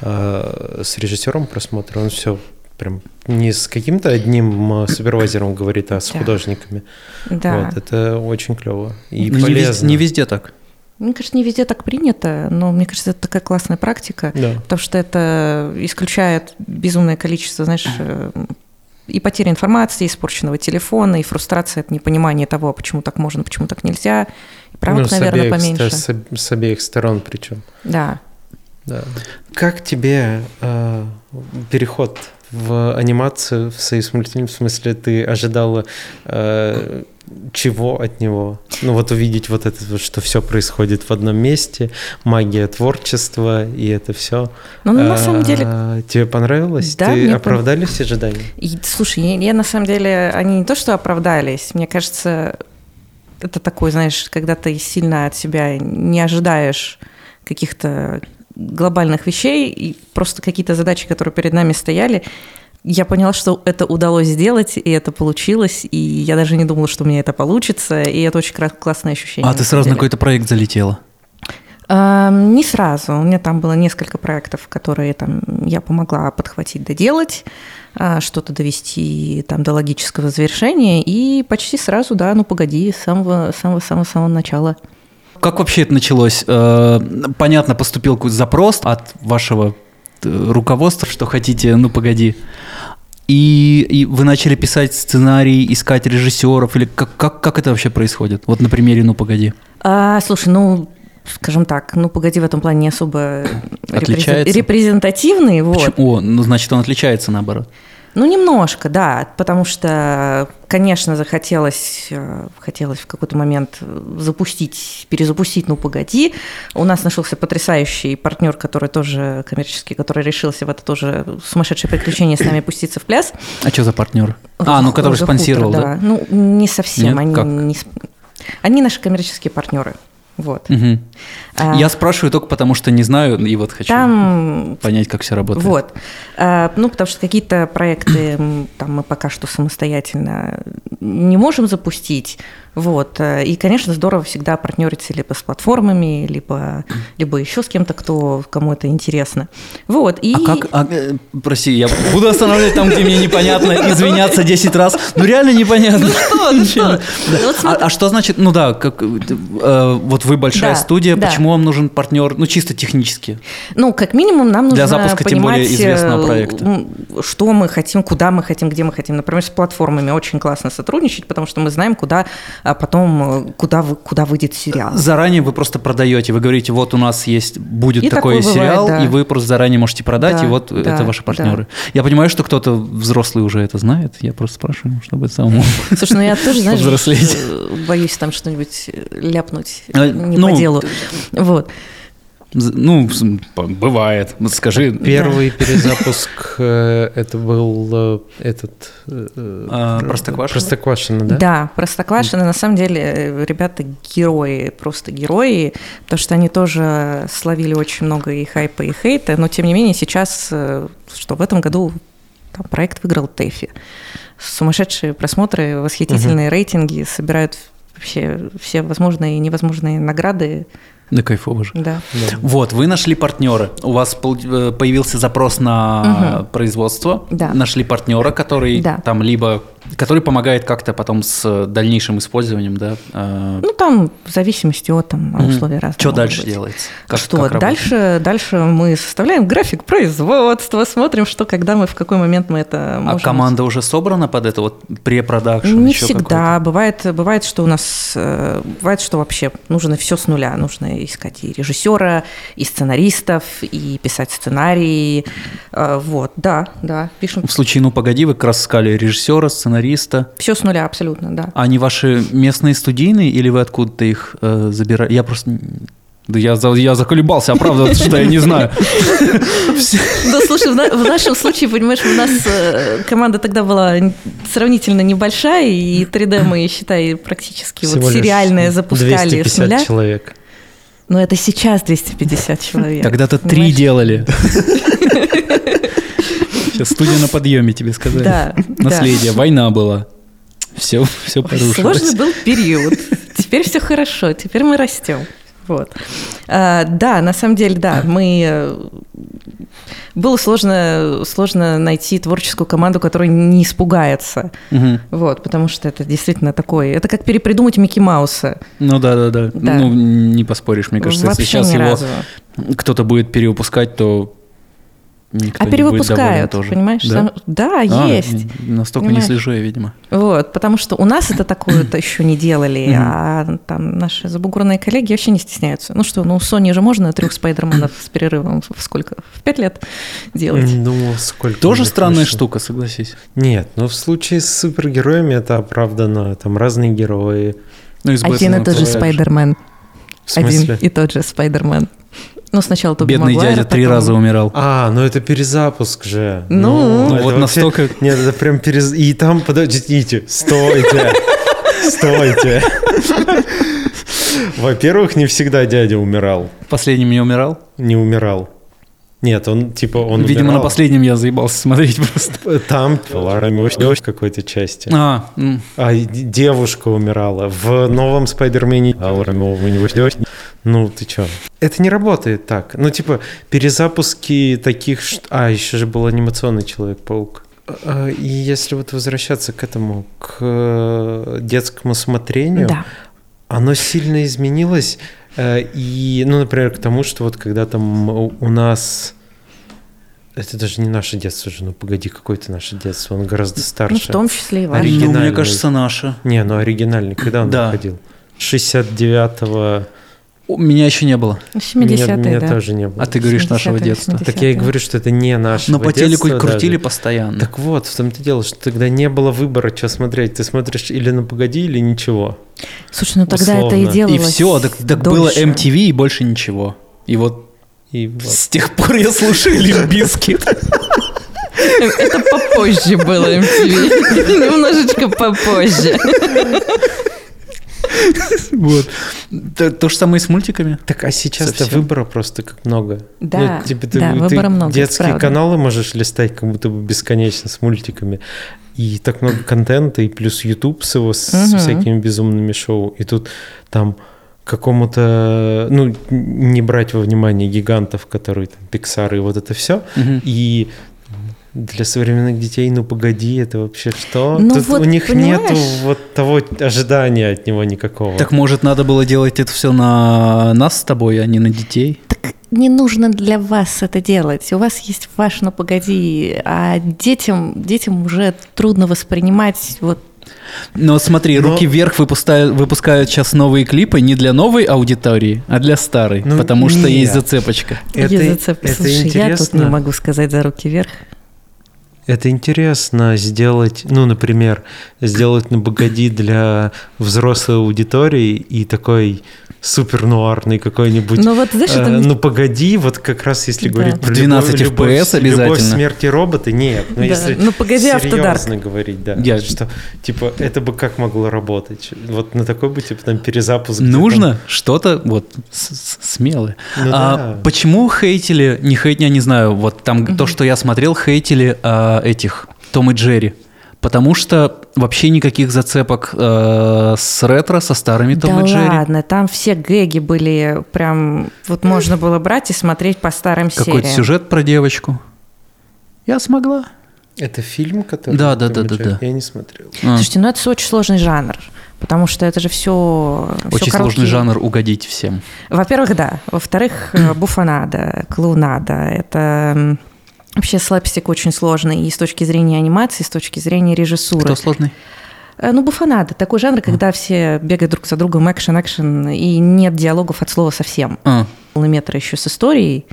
э, с режиссером просмотра, он все прям не с каким-то одним э, супервайзером говорит, а с Да. художниками. Да. Вот, это очень клево и не, полезно. не везде так. Мне кажется, не везде так принято, но мне кажется, это такая классная практика, Да. потому что это исключает безумное количество, знаешь, э, и потери информации, и испорченного телефона, и фрустрация от непонимания того, почему так можно, почему так нельзя. И правок, Ну, наверное, обеих поменьше. С, с обеих сторон причем. Да. Да. Как тебе э, переход в анимацию, в союз мультфильм, в смысле, ты ожидала э, чего от него? Ну вот увидеть вот это, что все происходит в одном месте, магия творчества и это все. Ну, на самом деле, Тебе понравилось? Да, ты мне пон- оправдались ожидания? И, слушай, я, я на самом деле, они не то что оправдались, мне кажется, это такой, знаешь, когда ты сильно от себя не ожидаешь каких-то глобальных вещей, и просто какие-то задачи, которые перед нами стояли, я поняла, что это удалось сделать, и это получилось, и я даже не думала, что у меня это получится, и это очень классное ощущение. А ты сразу на какой-то проект залетела? Ам, Не сразу. У меня там было несколько проектов, которые там я помогла подхватить, доделать, а, что-то довести там до логического завершения, и почти сразу, да, ну погоди, с самого самого самого самого начала. Как вообще это началось? Э, Понятно, поступил какой-то запрос от вашего э, руководства, что хотите, ну погоди. И, и вы начали писать сценарий, искать режиссеров, или как, как, как это вообще происходит? Вот на примере «Ну погоди». А, слушай, ну скажем так, ну погоди в этом плане не особо Отличается? репрезентативный, вот. Почему? О, ну значит, он отличается наоборот. Ну, немножко, да, потому что, конечно, захотелось, э, хотелось в какой-то момент запустить, перезапустить «Ну, погоди». У нас нашелся потрясающий партнер, который тоже коммерческий, который решился в это тоже сумасшедшее приключение с нами пуститься в пляс. А что за партнер? А, ну который спонсировал, да? Ну, не совсем, Нет? они, Как? не они наши коммерческие партнеры. Вот. Мгм. А, Я спрашиваю только потому, что не знаю, и вот хочу Там понять, как все работает. Вот. А, Ну, потому что какие-то проекты там мы пока что самостоятельно не можем запустить. Вот. И, конечно, здорово всегда партнериться либо с платформами, либо, либо еще с кем-то, кто, кому это интересно. Вот. И... А как, а, прости, я буду останавливать там, где мне непонятно, извиняться 10 раз. Ну реально непонятно. Ну что, ну что? Ну А, а что значит, ну да, как, э, вот вы большая Да, студия, да. почему вам нужен партнер, ну чисто технически? Ну, как минимум, нам нужно Для запуска, тем более, известного э, проекта. что мы хотим, куда мы хотим, где мы хотим. Например, с платформами очень классно сотрудничать, потому что мы знаем, куда а потом, э, куда, вы, куда выйдет сериал. Заранее вы просто продаете, вы говорите, вот у нас есть, будет И такой такое сериал, бывает, да. и вы просто заранее можете продать, Да, и вот да, это ваши да. партнеры. Я понимаю, что кто-то взрослый уже это знает, я просто спрашиваю, чтобы самому. Слушай, ну я тоже, знаешь, Повзрослеть. э, боюсь там что-нибудь э, ляпнуть А, не ну, по делу. Вот. Ну, бывает. Скажи, Первый перезапуск э, это был э, этот... э, А, про- Простоквашино? Простоквашино, да? Да, Простоквашино, на самом деле, ребята герои, просто герои, потому что они тоже словили очень много и хайпа, и хейта, но тем не менее сейчас, что в этом году там, проект выиграл ТЭФИ. Сумасшедшие просмотры, восхитительные рейтинги, собирают вообще все возможные и невозможные награды. Да кайфово же. Да. Да. Вот, вы нашли партнера. У вас э, появился запрос на Мгм. производство. Да. Нашли партнера, который Да. там либо Который помогает как-то потом с дальнейшим использованием, да? э, Ну, там в зависимости от там, условий разных. Что дальше быть. делается? Как- что как работает? дальше, дальше мы составляем график производства, смотрим, что когда мы, в какой момент мы это А можем. команда уже собрана под это вот препродакшн? Не всегда. Бывает, бывает, что у нас э, бывает, что вообще нужно все с нуля. Нужно искать и режиссера, и сценаристов, и писать сценарии. Э, Вот, да, да, пишем. В случае «Ну, погоди», вы как раз сказали режиссера, сценариста. Все с нуля, абсолютно, да. А Они ваши местные студийные или вы откуда-то их э, забираете? Я просто... Да я, за- я заколебался оправдываться, что я не знаю. Да, слушай, в, на- в нашем случае, понимаешь, у нас э, команда тогда была сравнительно небольшая, и 3D мы, считай, практически вот сериальные запускали с 250 нуля. человек. Но это сейчас 250 человек. Тогда-то три делали. Сейчас студия на подъеме, тебе сказали. Да, Наследие, война была. Все, все Ой, порушилось. Сложный был период. Теперь все хорошо, теперь мы растем. Вот. А, да, на самом деле, да, мы э, было сложно, сложно найти творческую команду, которая не испугается. Мгм. Вот, потому что это действительно такое. Это как перепридумать Микки Мауса. Ну да, да, да. Да. Ну, не поспоришь, мне кажется, Вообще если сейчас его кто-то будет перевыпускать, то никто А перевыпускают, тоже. понимаешь? Да? Сам- Да, А, есть. Настолько Понимаешь? не слежу я, видимо. Вот, потому что у нас это такое-то еще не делали, а там наши забугурные коллеги вообще не стесняются. Ну что, ну у Sony же можно трех спайдерменов с перерывом в сколько? В пять лет делать? Ну, сколько Тоже странная вышло? штука, согласись. Нет, ну в случае с супергероями это оправдано. Там разные герои. Ну, Один и тот же Спайдермен. Один и тот же Спайдермен. Ну, сначала Тоби Бедный Магуайр, дядя три потом- раза умирал. А, ну это перезапуск же. Ну. Ну, это вот вообще- настолько... Нет, это прям перез... И там, подождите, стойте, стойте. Во-первых, не всегда дядя умирал. Последним не умирал? Не умирал. Нет, он типа он Видимо, на умирал. последнем я заебался смотреть просто. Там Лара в какой-то части. А, А девушка умирала. В новом Спайдермене Лара Мёш. Ну, ты чё? Это не работает так. Ну, типа, перезапуски таких... А, еще же был анимационный Человек-паук. А, И если вот возвращаться к этому, к э, детскому смотрению, Да. оно сильно изменилось. Э, И, ну, например, к тому, что вот когда там у нас... Это даже не наше детство же, ну погоди, какое-то наше детство, он гораздо Ну, старше. в том числе и Ори- ваш. ну, мне Оригинальный. кажется, наша. Не, ну оригинальный, когда он Да. выходил? 69-го. У Меня еще не было. 70-е, меня, меня да. тоже не было. А ты говоришь нашего 70-е, детства. Так я и 80-е. говорю, что это не наше Но по телеку крутили даже. постоянно. Так вот, в том-то дело, что тогда не было выбора, что смотреть. Ты смотришь или на «Погоди», или ничего. Слушай, ну тогда это и Условно. делалось И все, так, так было. MTV и больше ничего. И вот И вот. с тех пор я слушаю Лимп Бизкит. Это попозже было MTV. Немножечко попозже. Вот. То, то же самое и с мультиками. Так, а сейчас-то Совсем. выбора просто как много. Да, Ну, типа, ты, да, ты выбора много, это детские правда. каналы можешь листать как будто бы бесконечно с мультиками. И так много контента, и плюс YouTube с его с всякими безумными шоу. И тут там какому-то, ну, не брать во внимание гигантов, которые там Pixar и вот это все. И для современных детей, ну погоди, это вообще что? Ну Тут вот, у них понимаешь? нету вот того ожидания от него никакого. Так может надо было делать это все на нас с тобой, а не на детей? Так не нужно для вас это делать. У вас есть ваш «Ну, погоди», а детям, детям уже трудно воспринимать вот Но смотри, Но- руки вверх выпускают, выпускают сейчас новые клипы не для новой аудитории, а для старой, Ну, потому что нет. есть зацепочка. это, есть зацеп. это Слушай, я тут интересно. не могу сказать за руки вверх. Это интересно сделать, ну, например, сделать на погоди для взрослой аудитории и такой супер нуарный какой-нибудь. Ну вот, знаешь, э, это... ну погоди, вот как раз если Да. говорить про В 12 любовь, FPS любовь, любовь, обязательно. смерть и роботы, нет. Ну, Да. если Ну, погоди, Автодарк. серьезно говорить, да. Я- Что, типа, это бы как могло работать? Вот на такой бы, типа, там, перезапуск. Нужно что-то вот смелое. Ну а да. почему хейтили, не хейт, я не знаю, вот там то, что я смотрел, хейтили а, этих Том и Джерри. Потому что вообще никаких зацепок э, с ретро, со старыми Том да и Джерри. ладно, там все гэги были прям... Вот можно было брать и смотреть по старым Какой-то сериям. сюжет про девочку. Я смогла. Это фильм, который... Да, да, да, да, да. Я не смотрел. А, Слушайте, ну это очень сложный жанр, потому что это же все... Очень сложный жанр угодить всем. Во-первых, да. Во-вторых, э, буфонада, клоунада. Это вообще слапстик очень сложный и с точки зрения анимации, и с точки зрения режиссуры. Кто сложный? Э, Ну, буфонада. Такой жанр, когда все бегают друг за другом, экшен, экшен, и нет диалогов от слова совсем. А, Полнометра еще с историей.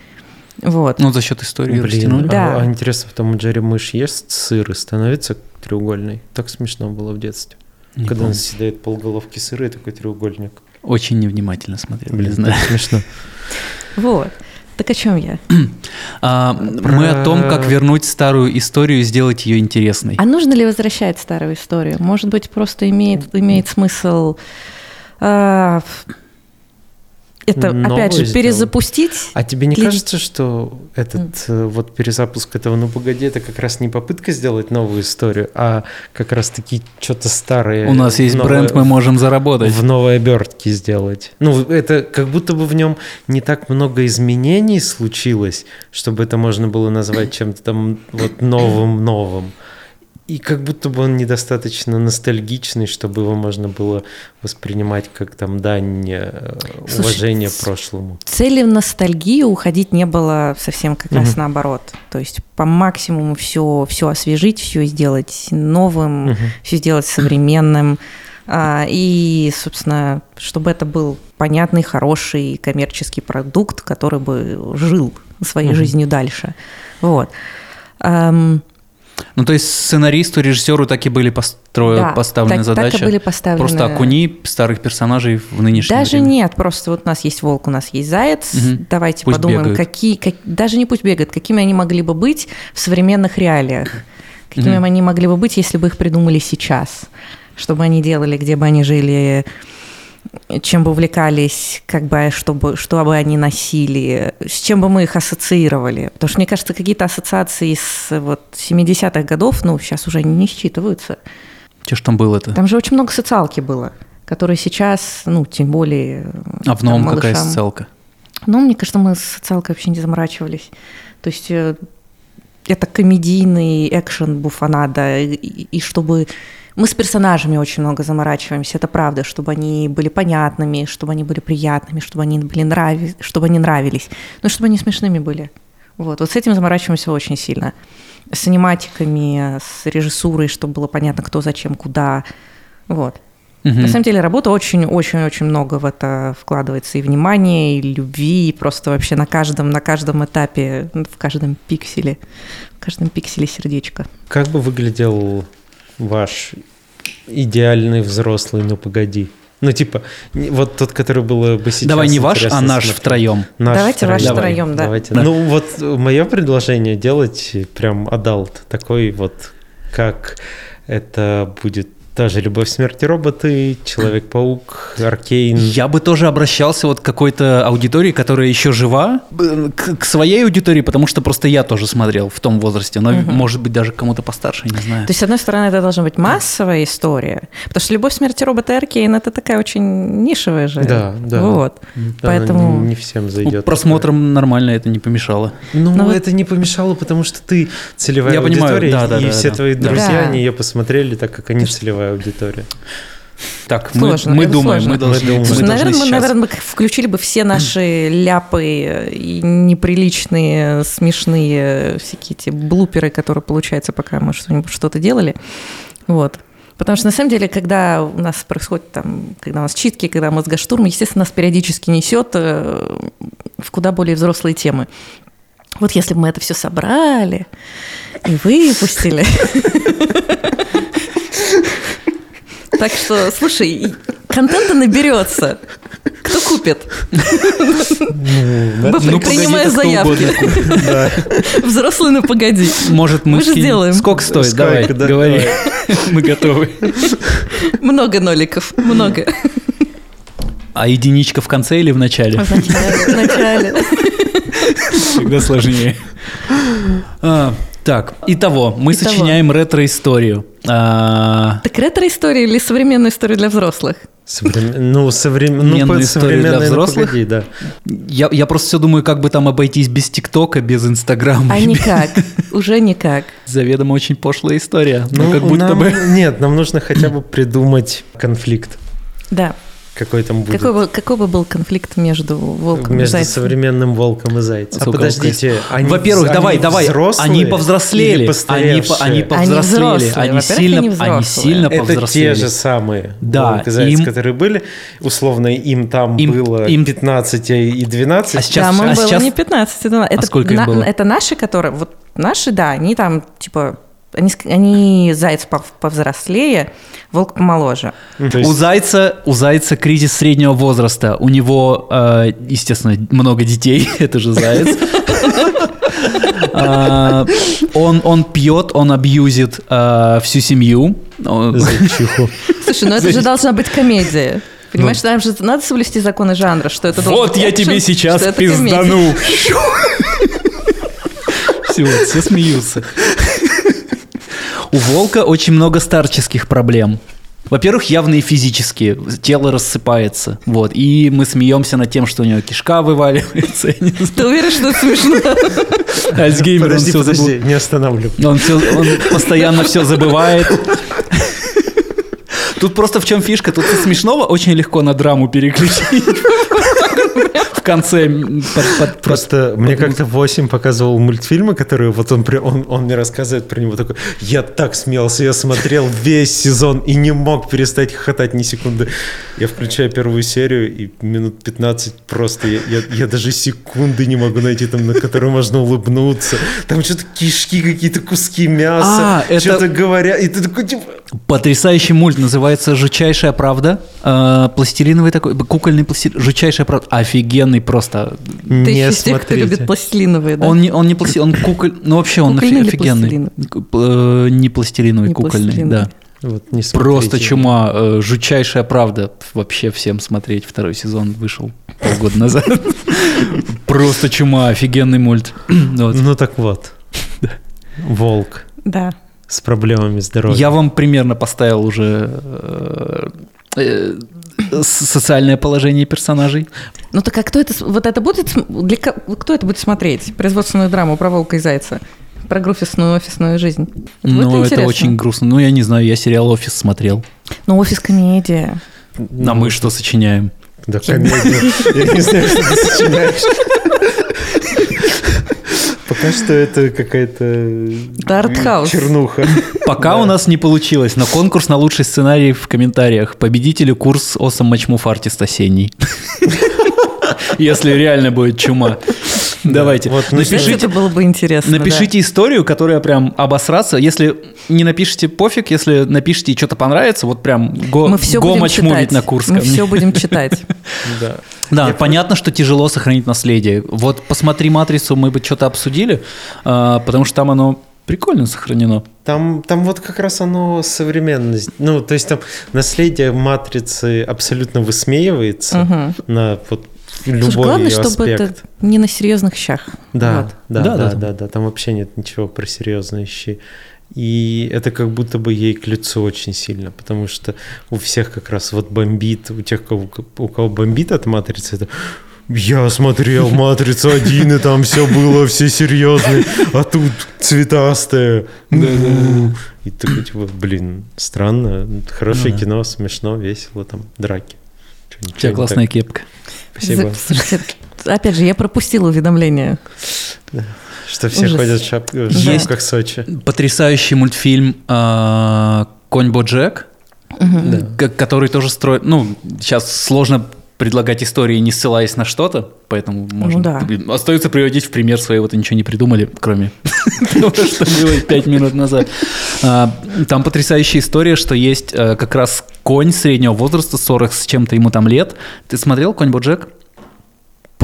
Вот. ну за счет истории Блин, растянули. Да. а, а интересно, потом Джерри мышь ест сыр и становится треугольной. Так смешно было в детстве. Не Когда помню. он съедает полголовки сыра и такой треугольник. Очень невнимательно смотрел, Блин, не знаю. смешно. Вот. Так о чем я? А, Мы о том, как вернуть старую историю и сделать ее интересной. А нужно ли возвращать старую историю? Может быть, просто имеет, имеет смысл а, это, Новое опять же, сделать. перезапустить? А тебе не Для- кажется, что этот э, вот перезапуск этого «Ну погоди» это как раз не попытка сделать новую историю, а как раз таки что-то старое. У нас есть новое- бренд, мы можем заработать. в новой обертке сделать. Ну, это как будто бы в нем не так много изменений случилось, чтобы это можно было назвать чем-то там вот новым-новым. И как будто бы он недостаточно ностальгичный, чтобы его можно было воспринимать как там дань э, Слушай, уважения с- прошлому. Цели в ностальгию уходить не было совсем как раз Мгм. наоборот. То есть по максимуму все, все освежить, все сделать новым, Мгм. все сделать современным. А, И, собственно, чтобы это был понятный, хороший коммерческий продукт, который бы жил своей Мгм. жизнью дальше. Вот. Ну, то есть сценаристу, режиссеру так и были постро... да, поставлены так- так и задачи. были поставлены. Просто окуни старых персонажей в нынешнее Даже время. нет, просто вот у нас есть волк, у нас есть заяц. Мгм. Давайте Пусть подумаем, бегают. какие, как- даже не пусть бегают, какими они могли бы быть в современных реалиях. Какими Мгм. они могли бы быть, если бы их придумали сейчас. Что бы они делали, где бы они жили, чем бы увлекались, как бы, чтобы, что бы они носили, с чем бы мы их ассоциировали. Потому что, мне кажется, какие-то ассоциации с вот, 70-х годов, ну, сейчас уже не считываются. Че ж там было-то? Там же очень много социалки было, которые сейчас, ну, тем более... А в там, новом какая малышам- социалка? Ну, мне кажется, мы с социалкой вообще не заморачивались. То есть э, это комедийный экшен буфанада, и, и чтобы... Мы с персонажами очень много заморачиваемся, это правда, чтобы они были понятными, чтобы они были приятными, чтобы они были нрави... чтобы они нравились, но чтобы они смешными были. Вот, вот с этим заморачиваемся очень сильно. С аниматиками, с режиссурой, чтобы было понятно, кто, зачем, куда. Вот. Мгм. На самом деле работа очень-очень-очень много в это вкладывается и внимание, и любви, и просто вообще на каждом, на каждом этапе, в каждом пикселе, в каждом пикселе сердечко. Как бы выглядел ваш идеальный взрослый «Ну погоди»? Ну, типа, вот тот, который было бы сейчас Давай не ваш, а наш смотреть. втроем. Наш Давайте ваш втроем. втроем, да. Давайте. Да. Ну, вот мое предложение делать прям adult, такой вот, как это будет та же «Любовь, смерть и роботы», «Человек-паук», «Arcane». Я бы тоже обращался вот к какой-то аудитории, которая еще жива, к, к своей аудитории, потому что просто я тоже смотрел в том возрасте, но может быть даже кому-то постарше, не знаю. То есть, с одной стороны, это должна быть массовая история, потому что «Любовь, смерть и роботы Аркейн» — это такая очень нишевая же. Да, да. Вот. Да, Поэтому... не, не всем Ну, зайдет. просмотром нормально это не помешало. Ну, Ну, вот- это не помешало, потому что ты целевая Я понимаю, аудитория, да, да, и да, все да. твои Да. друзья, Да. они ее посмотрели, так как они целевая аудитория. Так, мы, Сложно, мы это думаем, сложно. мы должны, Мы думаем. мы Слушай, должны наверное, мы, сейчас- наверное, мы включили бы все наши ляпы и неприличные, смешные всякие эти блуперы, которые получаются, пока мы что-нибудь что-то делали. Вот. Потому что на самом деле, когда у нас происходит там, когда у нас читки, когда мозгоштурм, естественно, нас периодически несет э, в куда более взрослые темы. Вот если бы мы это все собрали и выпустили. Так что, слушай, контента наберется. Кто купит? Ну, кто заявки. Взрослый, ну погоди. Может, мы, Мы же сделаем. Сколько стоит? Сколько, Давай, да, говори. давай. Мы готовы. Много ноликов, много. А единичка в конце или в начале? В начале. Всегда сложнее. А, Так, итого, мы Итого. сочиняем ретро-историю. А, Так ретро-история или современная история для взрослых? Современ- Ну, современ... ну, Современную под историю для взрослых? погоди, да. я, я просто все думаю, как бы там обойтись без ТикТока, без Инстаграма. А никак, уже никак. Заведомо очень пошлая история. Ну, Ну, как будто бы... Нет, нам нужно хотя бы придумать конфликт. Да. Какой там будет. Какой бы, какой бы был конфликт между волком и между зайцем? современным волком и зайцем. А подождите, они, Во-первых, они давай, давай, взрослые они повзрослели, они, по- они Они повзрослели, взрослые, они, во-первых, сильно, они они сильно Это повзрослели. те же самые Да, волк и заяц, им- которые были. Условно, им там Им- было им- 15 и 12. А сейчас- Там им а было сейчас- не 15, это, это, сколько им было? это наши, которые... Вот наши, да, они там, типа... Они, они заяц пов- повзрослее, волк помоложе. Ну, есть- У зайца, у зайца кризис среднего возраста. У него, э, естественно, много детей. Это же заяц. А, Он, он пьет, он абьюзит э, всю семью. Зайчиху. Слушай, ну это же должна быть комедия. Понимаешь, там же надо соблюсти законы жанра, что это должен Ну. Вот я экшен, тебе сейчас пиздану. Все, все смеются. У волка очень много старческих проблем. Во-первых, явные физические. Тело рассыпается. Вот. И мы смеемся над тем, что у него кишка вываливается. Ты уверен, что это смешно? Альцгеймер, он Подожди, все забыл. подожди, не останавливай. Он, всё- он постоянно все забывает. Тут просто в чем фишка? Тут со смешного очень легко на драму переключить. В конце Просто мне как-то 8 показывал мультфильмы, которые вот он, он, мне рассказывает про него такой, я так смеялся, я смотрел весь сезон и не мог перестать хохотать ни секунды. Я включаю первую серию и минут 15 просто, я, даже секунды не могу найти там, на которую можно улыбнуться. Там что-то кишки какие-то, куски мяса, А, что-то говорят, и ты такой типа... Потрясающий мульт, называется «Жутчайшая правда». Э, Пластилиновый такой, кукольный пластилин. «Жутчайшая правда». Офигенный просто. Ты Не из тех, кто любит пластилиновые, да? Он не, он не пластилин, он куколь... Ну, вообще он Кукольный офигенный. пластилиновый? Э, Не пластилиновый, Не кукольный, пластилиновый. да. Вот, не Просто смотрите. чума. э, Жутчайшая правда. Вообще всем смотреть. Второй сезон вышел полгода назад. Просто чума. Офигенный мульт. Ну так вот. Волк Да. с проблемами здоровья. Я вам примерно поставил уже э, социальное положение персонажей. Ну так а кто это, вот это будет, для, кто это будет смотреть? Производственную драму про волка и зайца? Про офисную офисную жизнь? Вот Ну, это интересно. очень грустно. Ну, я не знаю, я сериал «Офис» смотрел. Ну, офис-комедия. А мы что сочиняем? Да, комедию. Я не знаю, что ты сочиняешь. Пока что это какая-то... Это артхаус. Чернуха. Пока у нас не получилось, но конкурс на лучший сценарий в комментариях. Победителю курс Осом Мачмуф Артист осенний. Если реально будет чума. Давайте. Вот, ну, Напишите, это было бы интересно. напишите историю, которая прям обосраться. Если не напишите, пофиг. Если напишите и что-то понравится, вот прям да. го, Мы все го будем мачмувить читать. на курс ко Мы все будем читать. Да. Да, понятно, что тяжело сохранить наследие. Вот посмотри «Матрицу», мы бы что-то обсудили, а, потому что там оно прикольно сохранено. Там, там вот как раз оно современность. Ну, то есть там наследие матрицы абсолютно высмеивается Мгм. на вот Слушай, любой главное, чтобы аспект. это не на серьезных щах. Да, Вот. да, Да, да, да. да, да, Там вообще нет ничего про серьезные щи. И это как будто бы ей к лицу очень сильно, потому что у всех как раз вот бомбит, у тех, кого, у кого бомбит от матрицы, это я смотрел «Матрицу один и там все было, все серьезные, а тут цветастое. М-м-м». И такой, типа, блин, странно, хорошее Ну да. кино, смешно, весело, там, драки. Чё, У ничего тебя классная так. кепка. Спасибо. За- Слушайте, опять же, я пропустила уведомление. Что все Ужас. ходят в шап- в Есть. шапках Сочи. Потрясающий мультфильм а, «Конь Боджек», к- который тоже строит... Ну, сейчас сложно предлагать истории, не ссылаясь на что-то, поэтому можно... да. блин, Остается приводить в пример свои, вот ничего не придумали, кроме того, что было пять минут назад. А, Там потрясающая история, что есть э, как раз конь среднего возраста, 40 с чем-то ему там лет. Ты смотрел «Конь Боджек»?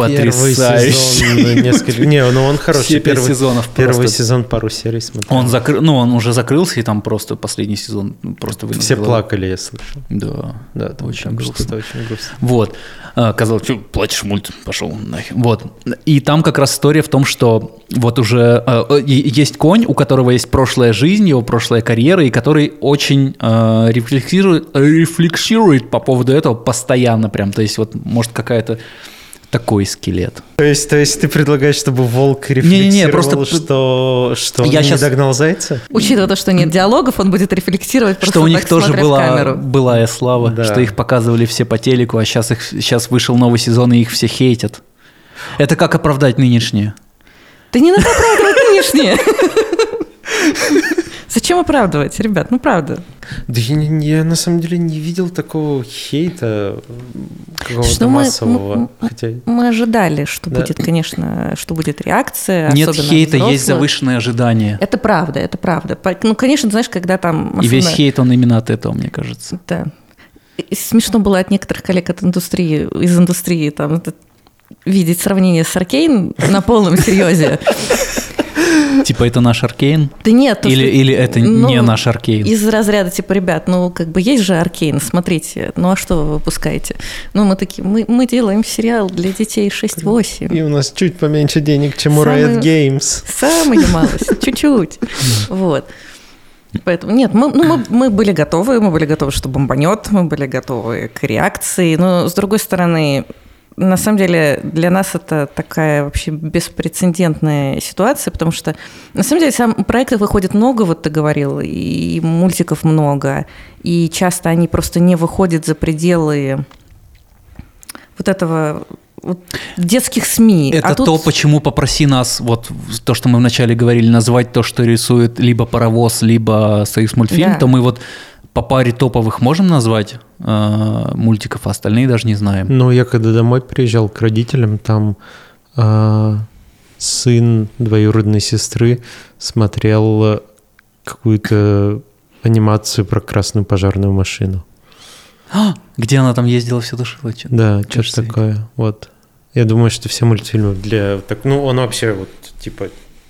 Первый Потрясающе. сезон, несколько... Не, ну он хороший. Все первый, сезонов Первый сезон пару серий смотрел. Он закрыл, ну он уже закрылся, и там просто последний сезон просто вынес Все плакали, я слышал. Да, Да, там очень грустно. что-то очень грустно. Вот. А, Казалось, что плачешь мульт, пошел нахер. Вот. И там как раз история в том, что вот уже э, э, есть конь, у которого есть прошлая жизнь, его прошлая карьера, и который очень э, рефлексирует, рефлексирует по поводу этого постоянно прям. То есть вот может какая-то такой скелет. То есть, то есть ты предлагаешь, чтобы волк рефлексировал, просто- что, что Я он щас- не догнал зайца? Учитывая то, что нет диалогов, он будет рефлексировать просто что у них так, тоже была былая слава, Да. что их показывали все по телеку, а сейчас их сейчас вышел новый сезон и их все хейтят. Это как оправдать нынешнее? Да не надо оправдывать нынешнее. Зачем оправдывать, ребят? Ну правда. Да я, не- я на самом деле не видел такого хейта какого-то Что мы- массового. мы- Хотя Мы ожидали, что Да. будет, конечно, что будет реакция. Нет особенно хейта, есть взрослых. завышенные ожидания. Это правда, это правда. Ну, конечно, знаешь, когда там... И весь особенно- хейт, он именно от этого, мне кажется. Да. И Смешно было от некоторых коллег от индустрии, из индустрии там видеть сравнение с Arcane на полном серьезе. Типа это наш Аркейн? Да нет. то, Или, что- или это ну, не наш Arcane? Из разряда, типа, ребят, ну, как бы есть же Arcane, смотрите, ну, а что вы выпускаете? Ну, мы такие, мы, мы делаем сериал для детей 6-8. и у нас чуть поменьше денег, чем у Самый- Riot Games. Самая малость, чуть-чуть. Вот. Поэтому нет, мы, ну, мы, мы были готовы, мы были готовы, что бомбанет, мы были готовы к реакции, но с другой стороны, на самом деле для нас это такая вообще беспрецедентная ситуация, потому что на самом деле сам проектов выходит много, вот ты говорил, и мультиков много, и часто они просто не выходят за пределы вот этого вот детских СМИ. Это А тут- то, почему попроси нас, вот то, что мы вначале говорили, назвать то, что рисует либо Паровоз, либо Союз мультфильм, Да. то мы вот по паре топовых можем назвать э, мультиков, а остальные даже не знаем. Ну, я когда домой приезжал к родителям, там а, сын двоюродной сестры смотрел э, какую-то анимацию про красную пожарную машину. А, где она там ездила, все душила? чё? Да, что-то такое. Вот. Я думаю, что все мультфильмы для... Так, ну, он вообще вот, типа,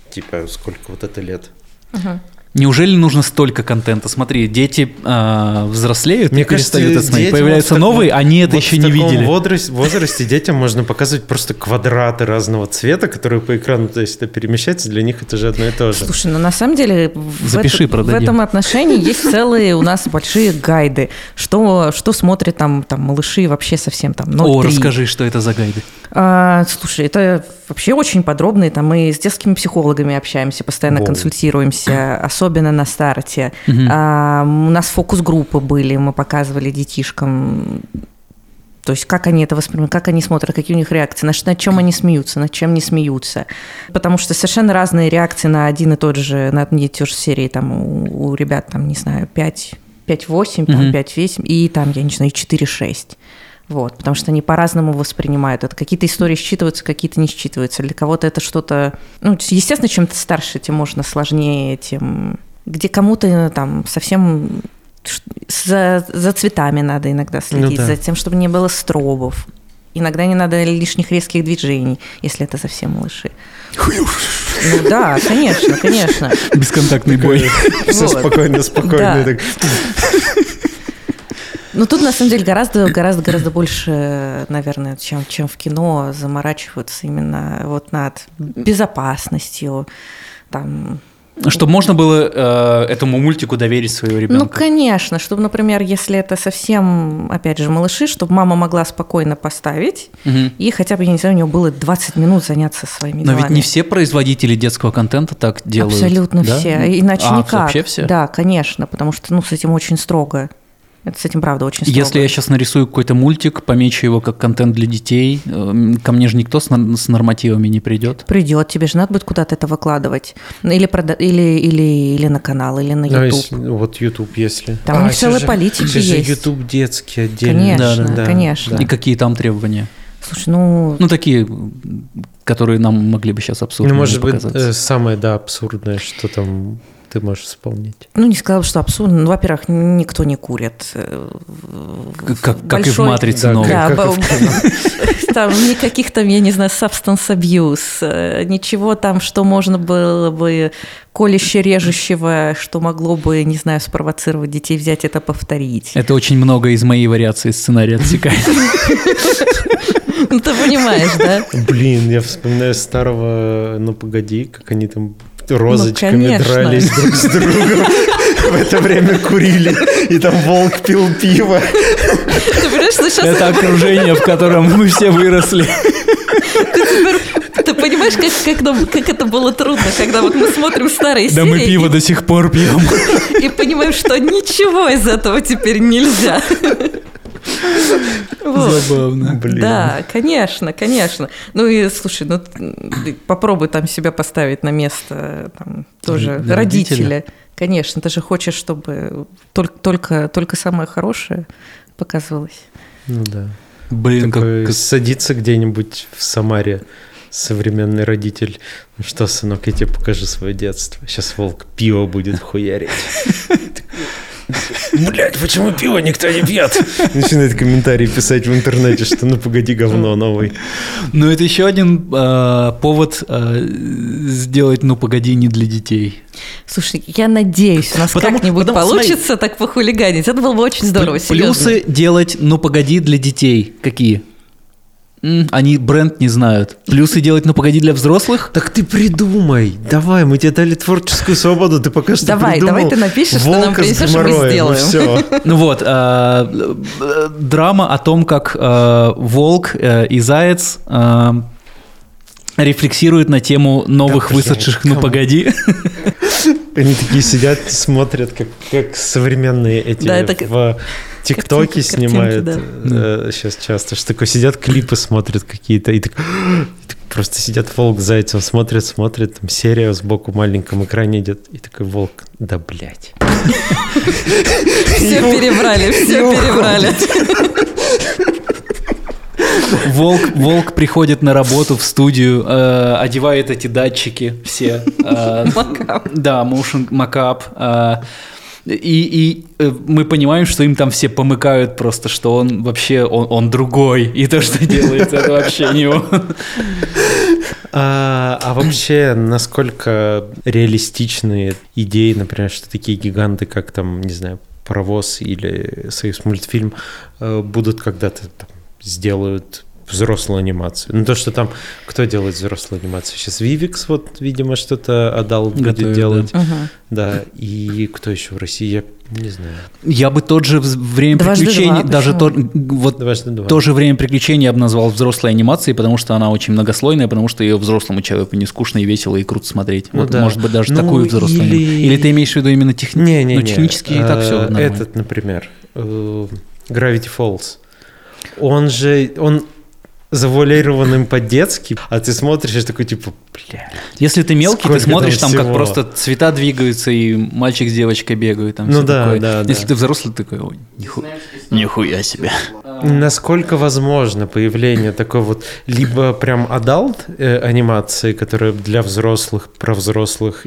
типа, сколько вот это лет? Мгм. Неужели нужно столько контента? Смотри, дети э, взрослеют Мне перестают кажется, это смотреть. Появляются вот в таком- новые, они это вот еще в не видели. возрасте, возрасте детям можно показывать просто квадраты разного цвета, которые по экрану, то есть это перемещается, для них это же одно и то же. Слушай, ну на самом деле в, Запиши, это- в этом отношении есть целые у нас большие гайды, что, что смотрят там, там малыши вообще совсем там 0,3. О, расскажи, что это за гайды. А, слушай, это вообще очень подробно. Там мы с детскими психологами общаемся, постоянно Воу. консультируемся, особенно на старте. А, у нас фокус-группы были, мы показывали детишкам, то есть как они это воспринимают, как они смотрят, какие у них реакции, на, на чем они смеются, над чем не смеются. Потому что совершенно разные реакции на один и тот же, на одни и те же серии. Там у, у ребят, там, не знаю, 5, 5-8, там, Мгм. 5-8, и там, я не знаю, 4-6. Вот, потому что они по-разному воспринимают это. Какие-то истории считываются, какие-то не считываются. Для кого-то это что-то... Ну, естественно, чем ты старше, тем можно сложнее, тем... Где кому-то э, там совсем за, за цветами надо иногда следить, да. за тем, чтобы не было стробов. Иногда не надо лишних резких движений, если это совсем малыши. Ну да, конечно, конечно. Бесконтактный бой. Все спокойно, спокойно. Ну тут на самом деле гораздо, гораздо, гораздо больше, наверное, чем, чем в кино заморачиваются именно вот над безопасностью, там, Чтобы можно было э, этому мультику доверить своего Ну, ребенка. конечно, чтобы, например, если это совсем, опять же, малыши, чтобы мама могла спокойно поставить, Мгм. и хотя бы, я не знаю, у нее было 20 минут заняться своими Но ведь делами. не все производители детского контента так делают. Абсолютно да? все, иначе А, никак. вообще все? Да, конечно, потому что, ну, с этим очень строго. Это с этим, правда, очень строго. Если я сейчас нарисую какой-то мультик, помечу его как контент для детей, э, ко мне же никто с, нормативами не придет. Придет, тебе же надо будет куда-то это выкладывать. Ну, Или, прода- или, или, или на канал, или на YouTube. если- вот YouTube, если. Там у них целые же- политики еще же есть. YouTube детский отдельно. Конечно, Да, да, конечно. И какие там требования? Слушай, ну, Ну, такие, которые нам могли бы сейчас абсурдно Ну, может быть, показаться. э, самое, да, абсурдное, что там ты можешь вспомнить? Ну, не сказал, что абсурдно. Ну, во-первых, никто не курит. э, Как, как, как и в большой- «Матрице» Да, новой. Да, как в там никаких там, я не знаю, substance abuse, э, ничего там, что можно было бы колюще режущего, что могло бы, не знаю, спровоцировать детей взять это повторить. Это очень много из моей вариации сценария отсекает. Ну, ты понимаешь, да? Блин, я вспоминаю старого «Ну, погоди», как они там розочками Ну, дрались друг с другом. В это время курили, и там волк пил пиво. Это окружение, в котором мы все выросли. ты понимаешь, как, как, нам- как это было трудно, когда вот мы смотрим старые Да мы серии пиво до сих пор пьем. и, и понимаем, что ничего из этого теперь нельзя. Вот. Забавно. Блин. Да, конечно, конечно. Ну и слушай, ну попробуй там себя поставить на место там, тоже родителя. родителя. Конечно, ты же хочешь, чтобы только, только, только самое хорошее показывалось. Ну да. Блин, как... Такой как- садится где-нибудь в Самаре современный родитель. Ну что, сынок, я тебе покажу свое детство. Сейчас волк пиво будет хуярить. Блять, почему пиво никто не пьет? Начинает комментарии писать в интернете, что ну погоди, говно новый. Ну, это еще один э, повод э, сделать «Ну, погоди» не для детей. Слушай, я надеюсь, у нас как-нибудь получится так похулиганить. Это было бы очень здорово, Плюсы серьезно. делать «Ну, погоди» для детей. Какие? Они бренд не знают. Плюсы делать «Ну, погоди» для взрослых? Так ты придумай. Давай, мы тебе дали творческую свободу, ты пока что Давай, придумал давай ты напишешь, что нам волка с принесешь, и мы сделаем. все. Ну вот, э, э, драма о том, как э, волк э, и заяц э, рефлексируют на тему новых Да, блядь, высадших «Ну, погоди». Они такие сидят, смотрят, как, как современные эти Да, это в ТикТоке картинки, снимают картинки, сейчас часто, что такое сидят, клипы смотрят какие-то, и так, и так просто сидят волк с зайцем, смотрят, смотрят, там серия сбоку в маленьком экране идет, и такой волк, да блядь. Все перебрали, все перебрали. Волк, волк приходит на работу в студию, э, одевает эти датчики все. э. Да, motion макап. э, и, и э, мы понимаем, что им там все помыкают просто, что он вообще, он, он другой, и то, что делается, это вообще не он. А, а вообще, насколько реалистичные идеи, например, что такие гиганты, как там, не знаю, паровоз или Союз мультфильм, э, будут когда-то там, сделают взрослую анимацию. Ну, то, что там, кто делает взрослую анимацию? Сейчас Vivix, вот, видимо, что-то отдал будет Готовит, делать. Мгм. Да, и кто еще в России? Я не знаю. Я бы тот же время Дважды приключений, два, даже то, вот Дважды два. тоже время приключений я бы назвал взрослой анимацией, потому что она очень многослойная, потому что ее взрослому человеку не скучно и весело и круто смотреть. Ну вот, да. может быть, даже Ну, такую взрослую. или- аниме- Или ты имеешь в виду именно техни... Не, не, ну, не. технически и так все Э, Этот, например, э, Gravity Falls. Он же, он завуалированным по-детски, а ты смотришь и такой типа, бля. Если ты мелкий, ты смотришь там там, как просто цвета двигаются, и мальчик с девочкой бегают. Там Ну да, такое. да, Если да. ты взрослый, ты такой, «Ой, ниху- нихуя себе. Насколько возможно появление такой вот либо прям adult э, анимации, которая для взрослых, про взрослых,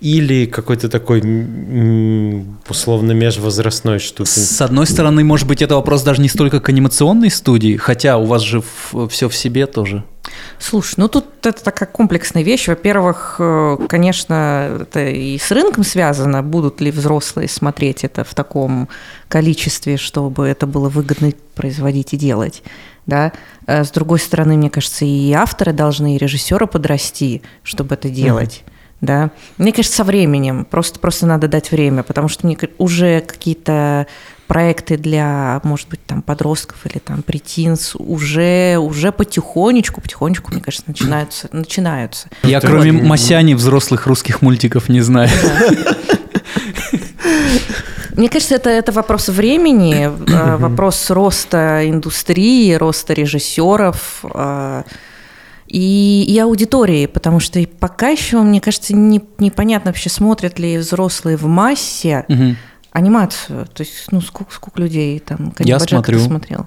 или какой-то такой м, условно межвозрастной штуки? С одной стороны, может быть, это вопрос даже не столько к анимационной студии, хотя у вас же все в себе тоже. Слушай, ну тут это такая комплексная вещь. Во-первых, э, конечно, это и с рынком связано. Будут ли взрослые смотреть это в таком количестве, чтобы это было выгодно производить и делать. Да? Э, С другой стороны, мне кажется, и авторы должны, и режиссеры подрасти, чтобы это делать. Да? Мне кажется, со временем. Просто, просто надо дать время, потому что мне уже какие-то проекты для, может быть, там подростков или там претинс уже, уже потихонечку, потихонечку, мне кажется, начинаются. начинаются. Я ты кроме вот- Масяни взрослых русских мультиков не знаю. Мне кажется, это, это вопрос времени, э, вопрос роста индустрии, роста режиссеров э, и, и аудитории, потому что пока еще, мне кажется, не, непонятно вообще, смотрят ли взрослые в массе Мгм. Анимацию. То есть, ну, сколько, сколько людей там Я смотрю. смотрел?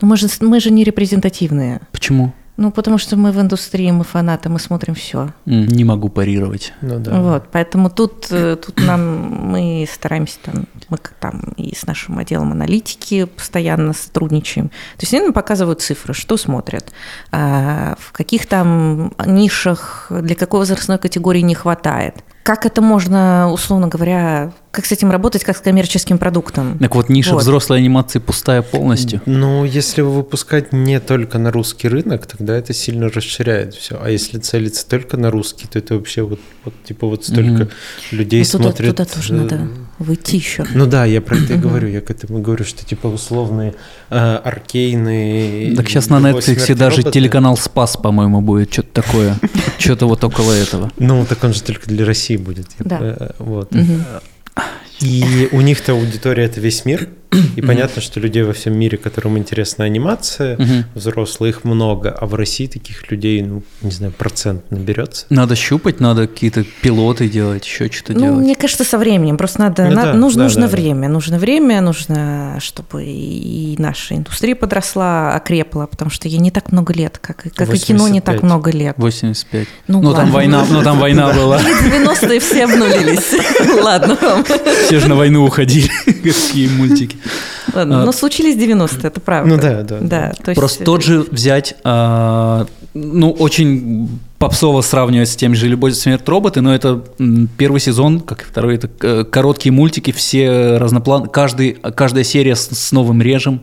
Ну, мы же, мы же не репрезентативные. Почему? Ну, потому что мы в индустрии, мы фанаты, мы смотрим все. Не могу парировать. Ну да. Вот, поэтому тут, э, тут нам мы стараемся там, мы как там и с нашим отделом аналитики постоянно сотрудничаем. То есть они нам показывают цифры, что смотрят, а, в каких там нишах, для какой возрастной категории не хватает. Как это можно, условно говоря, как с этим работать, как с коммерческим продуктом? Так вот, ниша Вот. взрослой анимации пустая полностью. Ну, если выпускать не только на русский рынок, тогда это сильно расширяет все. А если целиться только на русский, то это вообще вот, вот типа вот столько Мгм. людей Ну, туда, смотрят. туда тоже э, надо выйти еще. Ну да, я про это и говорю. Я к этому говорю, что типа условные э, аркейные. Так сейчас на «Любовь, Netflix даже роботы». телеканал Спас, по-моему, будет что-то такое. Что-то вот около этого. Ну, так он же только для России будет. Да. э, Вот. И у них-то аудитория это весь мир. И понятно, что людей во всем мире, которым интересна анимация, Мгм. взрослые их много, а в России таких людей, ну, не знаю, процент наберется. Надо щупать, надо какие-то пилоты делать, еще что-то Ну, делать. мне кажется, со временем. Просто надо, Ну на- да, нужно, да, нужно да, да. время. Нужно время, нужно, чтобы и наша индустрия подросла, окрепла, потому что ей не так много лет, как, и- как и кино не так 85. много лет. 85. Ну, Ну, там война, ну там война была. 90-е все обнулились. Ладно вам. Все же на войну уходили. Какие мультики. Ладно, А. но случились 90-е, это правда. Ну да, да. Да, то есть... Просто тот же взять, а, ну, очень попсово сравнивать с тем же «Любовь, смерть, роботы», но это первый сезон, как и второй, это э, короткие мультики, все разноплан, каждый, каждая серия с, с новым режем.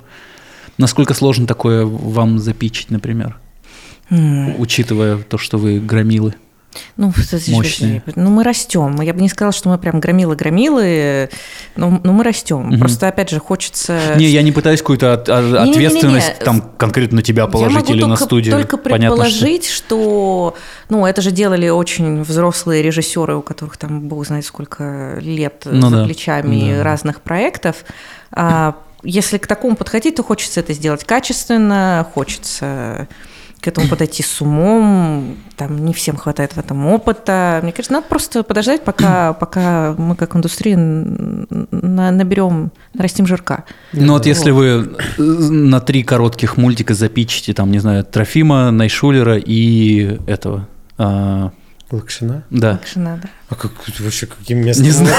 Насколько сложно такое вам запичить, например, М, учитывая то, что вы громилы? Ну, Мощные. ну, мы растем. Я бы не сказала, что мы прям громилы-громилы, но, но мы растем. Мгм. Просто, опять же, хочется... Не, я не пытаюсь какую-то от- от- Не-не-не-не. ответственность там конкретно на тебя положить Я могу или только, на студию. только Понятно, что- предположить, что... Ну, это же делали очень взрослые режиссеры, у которых там, бог знает, сколько лет Ну за да, плечами да. разных проектов. А если к такому подходить, то хочется это сделать качественно, хочется к этому подойти с умом, там не всем хватает в этом опыта. Мне кажется, надо просто подождать, пока, пока мы как индустрия на- наберем, нарастим жирка. Ну вот если вы э, на три коротких мультика запичите, там, не знаю, Трофима, Найшулера и этого... а, Лакшина? да. Так же надо. А как вообще каким местом Не знаю.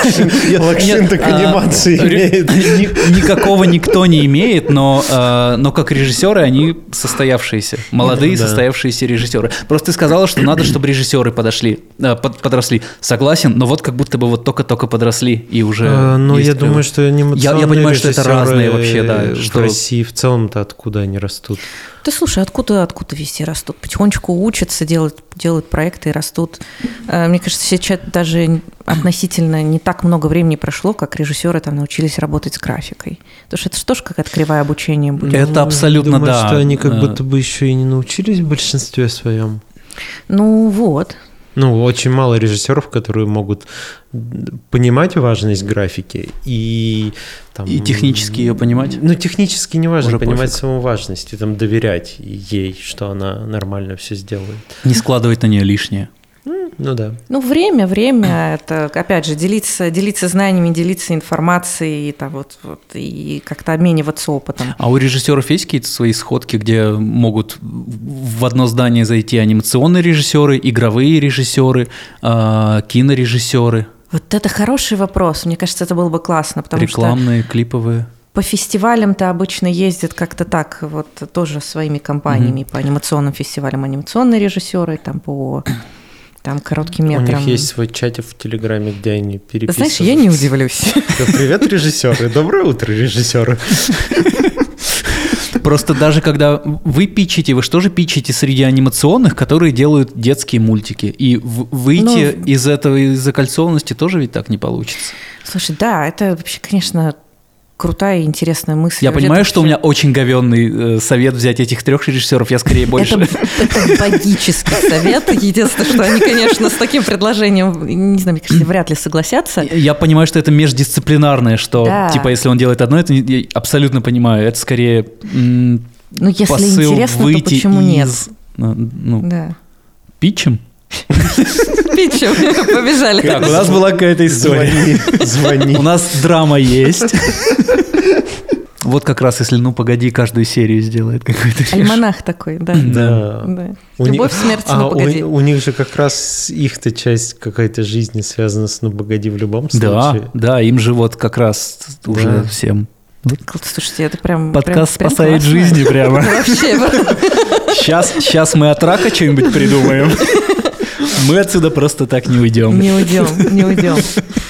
Лакшин, так а, анимации имеет? ни- Никакого никто не имеет, но, а, но как режиссеры они состоявшиеся, молодые состоявшиеся режиссеры. Просто ты сказала, что надо, чтобы режиссеры подошли, под- подросли. Согласен, но вот как будто бы вот только-только подросли и уже. А, Ну, я думаю, что анимационные Я- я понимаю, что это разные вообще, да, В что- России в целом-то откуда они растут? Да слушай, откуда, откуда везде растут? Потихонечку учатся, делают, делают проекты и растут. Э, Мне кажется, сейчас даже относительно не так много времени прошло, как режиссеры там научились работать с графикой. Потому что это же тоже какая-то кривая обучения будет. Это Ну, абсолютно думаю, да. что они как Э, будто бы еще и не научились в большинстве своем. Ну вот. Ну, очень мало режиссеров, которые могут понимать важность графики и там, И технически ее понимать? Ну, технически не важно, Уже понимать пофиг. саму важность и там доверять ей, что она нормально все сделает. Не складывать на нее лишнее. Ну да. Ну, время, время, это, опять же, делиться, делиться знаниями, делиться информацией, и, там, вот, вот, и как-то обмениваться опытом. А у режиссеров есть какие-то свои сходки, где могут в одно здание зайти анимационные режиссеры, игровые режиссеры, а, кинорежиссеры, Вот это хороший вопрос. Мне кажется, это было бы классно, потому что рекламные, клиповые? По фестивалям-то обычно ездят как-то так, вот тоже своими компаниями, по анимационным фестивалям анимационные режиссеры, там по там, коротким У метрам. них есть свой чатик в Телеграме, где они переписываются. Знаешь, я не удивлюсь. Да, Привет, режиссеры. Доброе утро, режиссеры. Просто даже когда вы питчите, вы что же питчите среди анимационных, которые делают детские мультики? И выйти Ну, из этого, из закольцованности тоже ведь так не получится. Слушай, да, это вообще, конечно, крутая и интересная мысль. Я Вообще, понимаю, что у вообще- меня очень говенный э, совет взять этих трех режиссеров, я скорее больше... Это, это богический совет. Единственное, что они, конечно, с таким предложением, не знаю, мне кажется, вряд ли согласятся. Я понимаю, что это междисциплинарное, что, Да. типа, если он делает одно, это я абсолютно понимаю. Это скорее Ну, если интересно, то почему нет? из, э, Ну, Да. питчем? Питчем. Побежали. Так, у нас была какая-то история. Звони, звони. У нас драма есть. Вот как раз, если ну погоди, каждую серию сделает какой-то. Альманах такой, да. Да. Да. У них- Любовь, смерть, а ну у- погоди. У, них же как раз их-то часть какой-то жизни связана с «Ну, погоди» в любом Да, случае. да, им же вот как раз уже Да. всем. Слушайте, это прям... Подкаст прям- спасает жизни прямо. Вообще, Сейчас, сейчас мы от рака что-нибудь придумаем. Мы отсюда просто так не уйдем. не уйдем, не уйдем.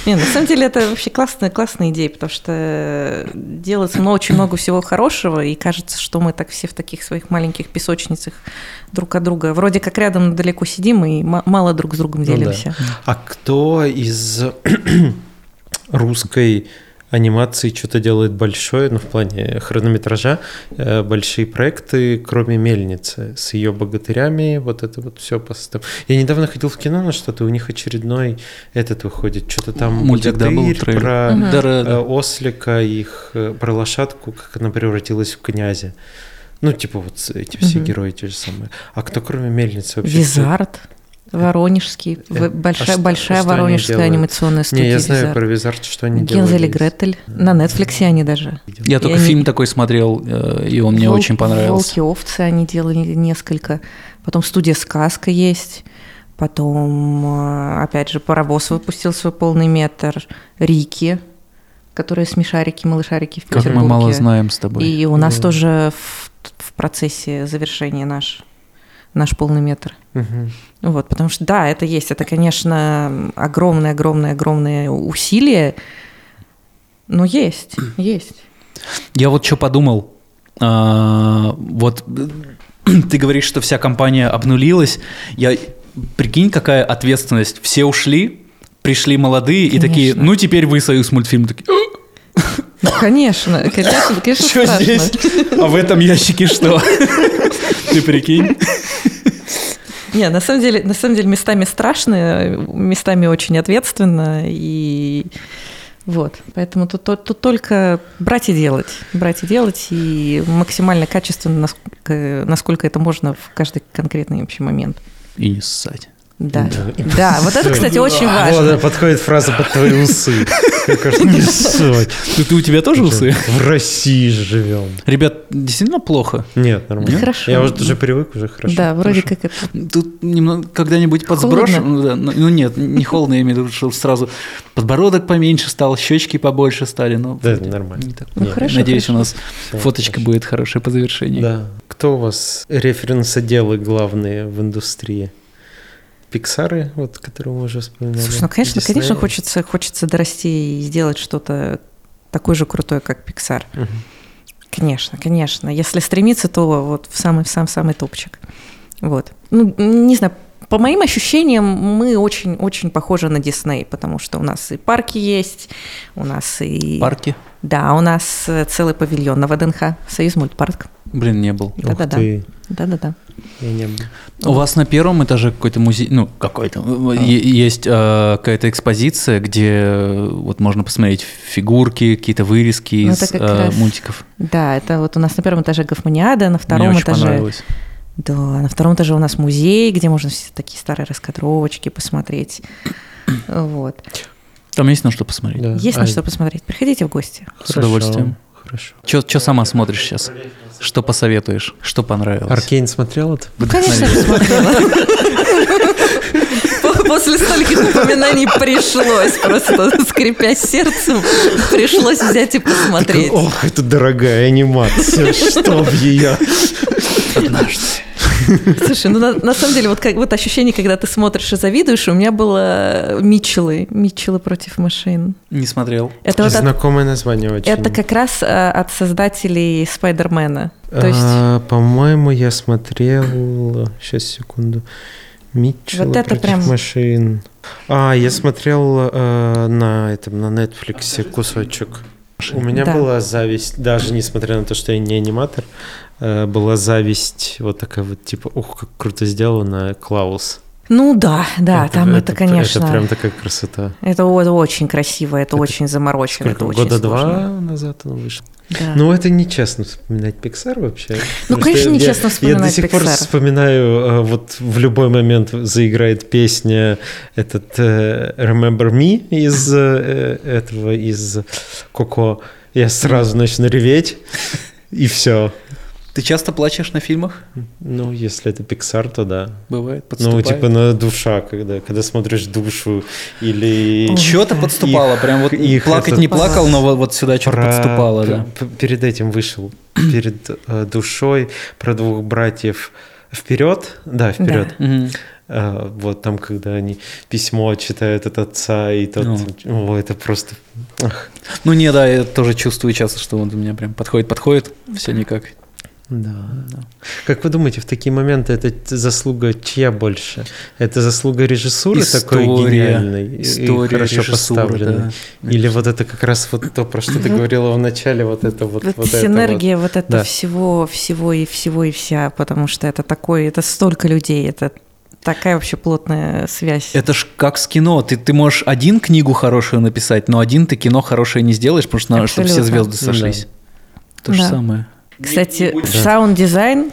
Не, на самом деле это вообще классная, классная идея, потому что делается много, очень много всего хорошего, и кажется, что мы так все в таких своих маленьких песочницах друг от друга. Вроде как рядом далеко сидим и ма- мало друг с другом Ну да. делимся. А кто из русской анимации что-то делает большое, ну, в плане хронометража, э, большие проекты, кроме «Мельницы», с ее богатырями, вот это вот все поставь. Я недавно ходил в кино на что-то, у них очередной этот выходит, что-то там Мультик, да, был трейлер. про Мгм. Да, да, э, да. ослика, их, э, про лошадку, как она превратилась в князя. Ну, типа вот эти все Мгм. герои те же самые. А кто кроме «Мельницы» вообще? Визард, Воронежский, Э, в- большая, а что- большая что они воронежская делают? анимационная студия Не, я знаю Визард. про Визард, что они делали. Гензель и Гретель. На Нетфликсе они даже. Я только они- фильм такой смотрел, э, и он мне Вол- очень понравился. Волки-овцы они делали несколько. Потом студия «Сказка» есть. Потом, э, опять же, «Паровоз» выпустил свой полный метр. «Рики», которые смешарики, малышарики в Как мы Петербурге. мало знаем с тобой. И у нас Да. тоже в, в процессе завершения наш, наш полный метр. Мгм. Вот, потому что, да, это есть. Это, конечно, огромное-огромное-огромное усилие, но есть, есть. Я вот что подумал. А, вот э, ты говоришь, что вся компания обнулилась. Я прикинь, какая ответственность. Все ушли, пришли молодые и такие, Конечно. ну теперь вы союз мультфильм такие. Ну, конечно, конечно, конечно, Что страшно. здесь? А в этом ящике что? Ты прикинь? Не, на самом деле, на самом деле местами страшно, местами очень ответственно, и вот, поэтому тут, тут, тут только брать и делать, брать и делать, и максимально качественно, насколько, насколько это можно в каждый конкретный вообще момент. И не ссать. Да, да, вот это, кстати, очень Вот, важно. да, подходит фраза под твои усы. Не ссать. Ты, у тебя тоже усы? В России живем. Ребят, действительно плохо. Нет, нормально. Хорошо. Я уже уже привык, уже хорошо. Да, вроде как это. Тут немного когда-нибудь подсброшу. Холодно? Ну, ну, ну нет, не холодно, я имею в виду, что сразу подбородок поменьше стал, щечки побольше стали. Но Да, вроде нормально. Ну, Надеюсь, у нас фоточка будет хорошая по завершении. Да. Кто у вас референсоделы главные в индустрии? Пиксары, вот, которые мы уже вспоминали. Слушай, ну, конечно, Дисней? конечно, хочется, хочется дорасти и сделать что-то такое же крутое, как Pixar. Мгм. Конечно, конечно. Если стремиться, то вот в самый, в сам, самый топчик. Вот. Ну, не знаю, по моим ощущениям, мы очень-очень похожи на Дисней, потому что у нас и парки есть, у нас и... Парки? Да, у нас э, целый павильон на ВДНХ, Союз мультпарк. Блин, не был. Ух Да-да-да. Да-да-да. я не. У вас на первом этаже какой-то музей, ну, какой-то, е- есть э, какая-то экспозиция, где э, вот можно посмотреть фигурки, какие-то вырезки Ну, из э, раз мультиков. Да, это вот у нас на первом этаже Гофманиада, на Мне втором очень этаже... понравилось. Да, на втором этаже у нас музей, где можно все такие старые раскадровочки посмотреть. Вот. Там есть на что посмотреть. Да. Есть А, на что посмотреть. Приходите в гости. С удовольствием. Хорошо. Что сама смотришь сейчас? Что посоветуешь? Что понравилось? Аркейн смотрел это? Ну, конечно же, смотрела. По- После стольких упоминаний пришлось просто, скрипя сердцем, пришлось взять и посмотреть. Ох, это дорогая анимация, чтоб ее. Слушай, ну на, на самом деле вот, как, вот ощущение, когда ты смотришь и завидуешь, у меня было Митчеллы, Митчеллы против машин. Не смотрел. Это вот от- Знакомое название очень. Это как раз э, от создателей Спайдермена. То есть А, По-моему, я смотрел... Сейчас, секунду. Митчелл Вот это против прям- машин. А, я смотрел э, на этом, на Netflix кусочек. У меня Да. была зависть, даже несмотря на то, что я не аниматор, э, была зависть вот такая вот, типа, ух, как круто сделано, Клаус. Ну да, да, там это, конечно, Это прям такая красота. это, о- очень красиво, это, Это очень заморочено, Сколько, это очень года сложно. два назад он вышел? Да. Ну, это нечестно вспоминать Pixar вообще. Ну, конечно, я- нечестно Я вспоминать до сих пор Pixar. вспоминаю, э, вот в любой момент заиграет песня этот э, Remember Me из э, этого, из Коко. Я сразу начну реветь, и все. Ты часто плачешь на фильмах? Ну, если это Pixar, то да. Бывает, Ну, подступает. типа на душа, когда, когда смотришь душу или... Что-то подступало, Их- прям вот их плакать этот- не плакал, но вот, вот сюда что-то про- подступало, да. Перед этим вышел, перед э, душой, про двух братьев вперед, да, вперед. Мгм. А, вот там, когда они письмо читают от отца, и тот, Ну. о, это просто, ах, Ну не, да, я тоже чувствую часто, что вот у меня прям подходит, подходит, все никак. Да. Как вы думаете, в такие моменты это заслуга чья больше? Это заслуга режиссуры такой История, гениальной и- и история, хорошо поставленной? да. Или вот это как раз вот то, про что ты говорила в начале, вот это вот, Вот, вот это вот. синергия вот, это Да. всего, всего и всего и вся, потому что это такой, это столько людей, это такая вообще плотная связь. Это ж как с кино. Ты, ты можешь один книгу хорошую написать, но один ты кино хорошее не сделаешь, потому что надо, чтобы все звезды Ну да. сошлись. То же Да. самое. Кстати, саунд-дизайн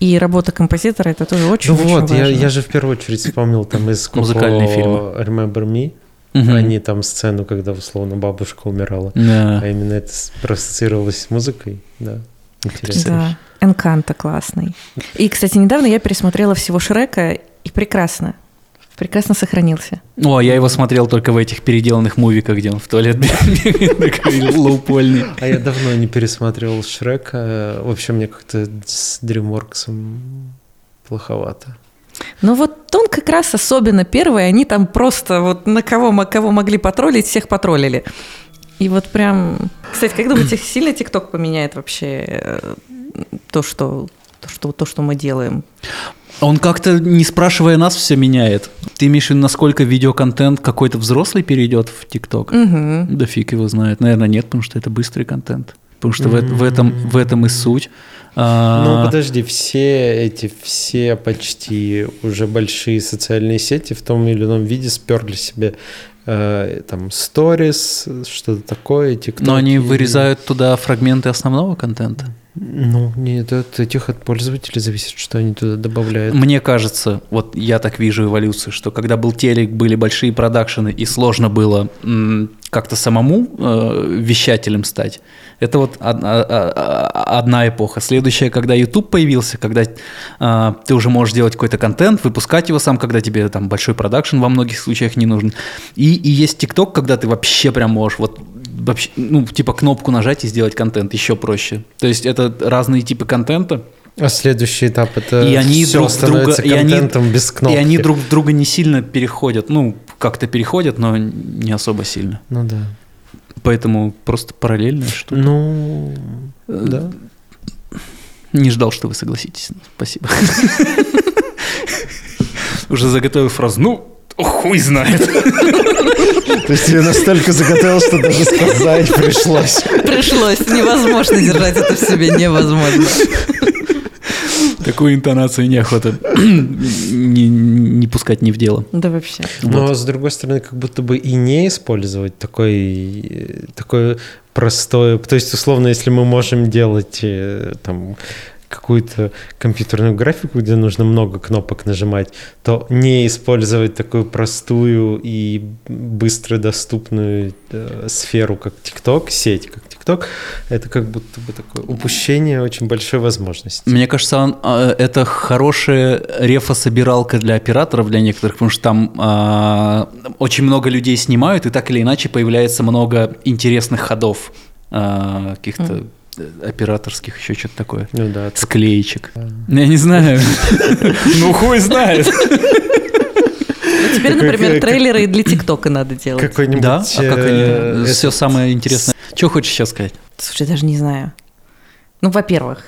и работа композитора это тоже очень, Ну вот, я, важно. я же в первую очередь вспомнил там из Музыкальные фильмы. Remember Me, а не там сцену, когда условно бабушка умирала. Да. А именно это проассоциировалось с музыкой, да. Интересно. Да, Энканто классный. И, кстати, недавно я пересмотрела всего Шрека, и прекрасно. Прекрасно сохранился. О, я его смотрел только в этих переделанных мувиках, где он в туалет бегает, такой лоупольный. А я давно не пересматривал Шрека. Вообще мне как-то с DreamWorks плоховато. Но вот он как раз особенно первый, они там просто вот на кого, кого могли потроллить, всех потроллили. И вот прям... Кстати, как думаете, сильно ТикТок поменяет вообще э, то, что, то, что, то, что мы делаем? Он как-то, не спрашивая нас, все меняет. Ты имеешь в виду, насколько видеоконтент какой-то взрослый перейдет в ТикТок? Мгм. Да фиг его знает. Наверное, нет, потому что это быстрый контент. Потому что в, эт- в этом, в этом и суть. А, Ну, подожди, все эти, все почти уже большие социальные сети в том или ином виде сперли себе э, там сторис, что-то такое, тикток. Но они вырезают туда фрагменты основного контента. Ну, нет, от этих от пользователей зависит, что они туда добавляют. Мне кажется, вот я так вижу эволюцию, что когда был телек, были большие продакшены, и сложно было м, как-то самому э, вещателем стать, это вот од- а- а- одна эпоха. Следующая, когда YouTube появился, когда э, ты уже можешь делать какой-то контент, выпускать его сам, когда тебе там большой продакшн во многих случаях не нужен. И, и есть TikTok, когда ты вообще прям можешь вот вообще, ну, типа кнопку нажать и сделать контент еще проще. То есть это разные типы контента, А следующий этап это и они всё друг друга, и они, без кнопки. и они друг друга не сильно переходят. Ну, как-то переходят, но не особо сильно. Ну да. Поэтому просто параллельно что Ну, да. Не ждал, что вы согласитесь. Спасибо. Уже заготовил фразу. Ну, хуй знает. То есть я настолько заготовил, что даже сказать пришлось. Пришлось, невозможно держать это в себе, невозможно. Такую интонацию неохота не, не пускать не в дело. Да вообще. Но с другой стороны, как будто бы и не использовать такой, такое простое. То есть, условно, если мы можем делать э, там какую-то компьютерную графику, где нужно много кнопок нажимать, то не использовать такую простую и быстро доступную э, сферу, как TikTok, сеть, как TikTok, это как будто бы такое упущение очень большой возможности. Мне кажется, он, а, это хорошая рефособиралка для операторов, для некоторых, потому что там а, очень много людей снимают, и так или иначе появляется много интересных ходов а, каких-то э, операторских, еще что-то такое. Ну да, Склеечек. Я не знаю. Ну, хуй знает. Ну, теперь, например, как- трейлеры для ТикТока надо делать. какой-нибудь... Да? А как э, они? Все этот- самое интересное. Что хочешь сейчас сказать? Слушай, даже не знаю. Ну, во-первых,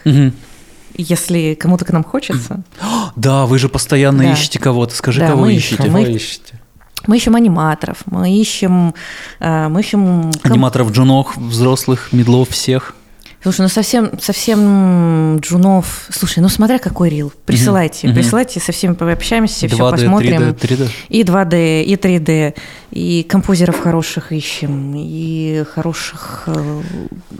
если кому-то к нам хочется, Да, вы же постоянно Да. ищете кого-то. Скажи, Да, кого мы ищете? Кого Мы- ищете? мы ищем аниматоров, мы ищем, э, мы ищем Аниматоров джунов, взрослых, медлов, всех. Слушай, ну совсем, совсем джунов. Слушай, ну смотря какой рил. Присылайте, Мгм. присылайте, со всеми пообщаемся, все 2D, посмотрим. 3D, 3D. И 2D, и 3D, и композеров хороших ищем, и хороших э,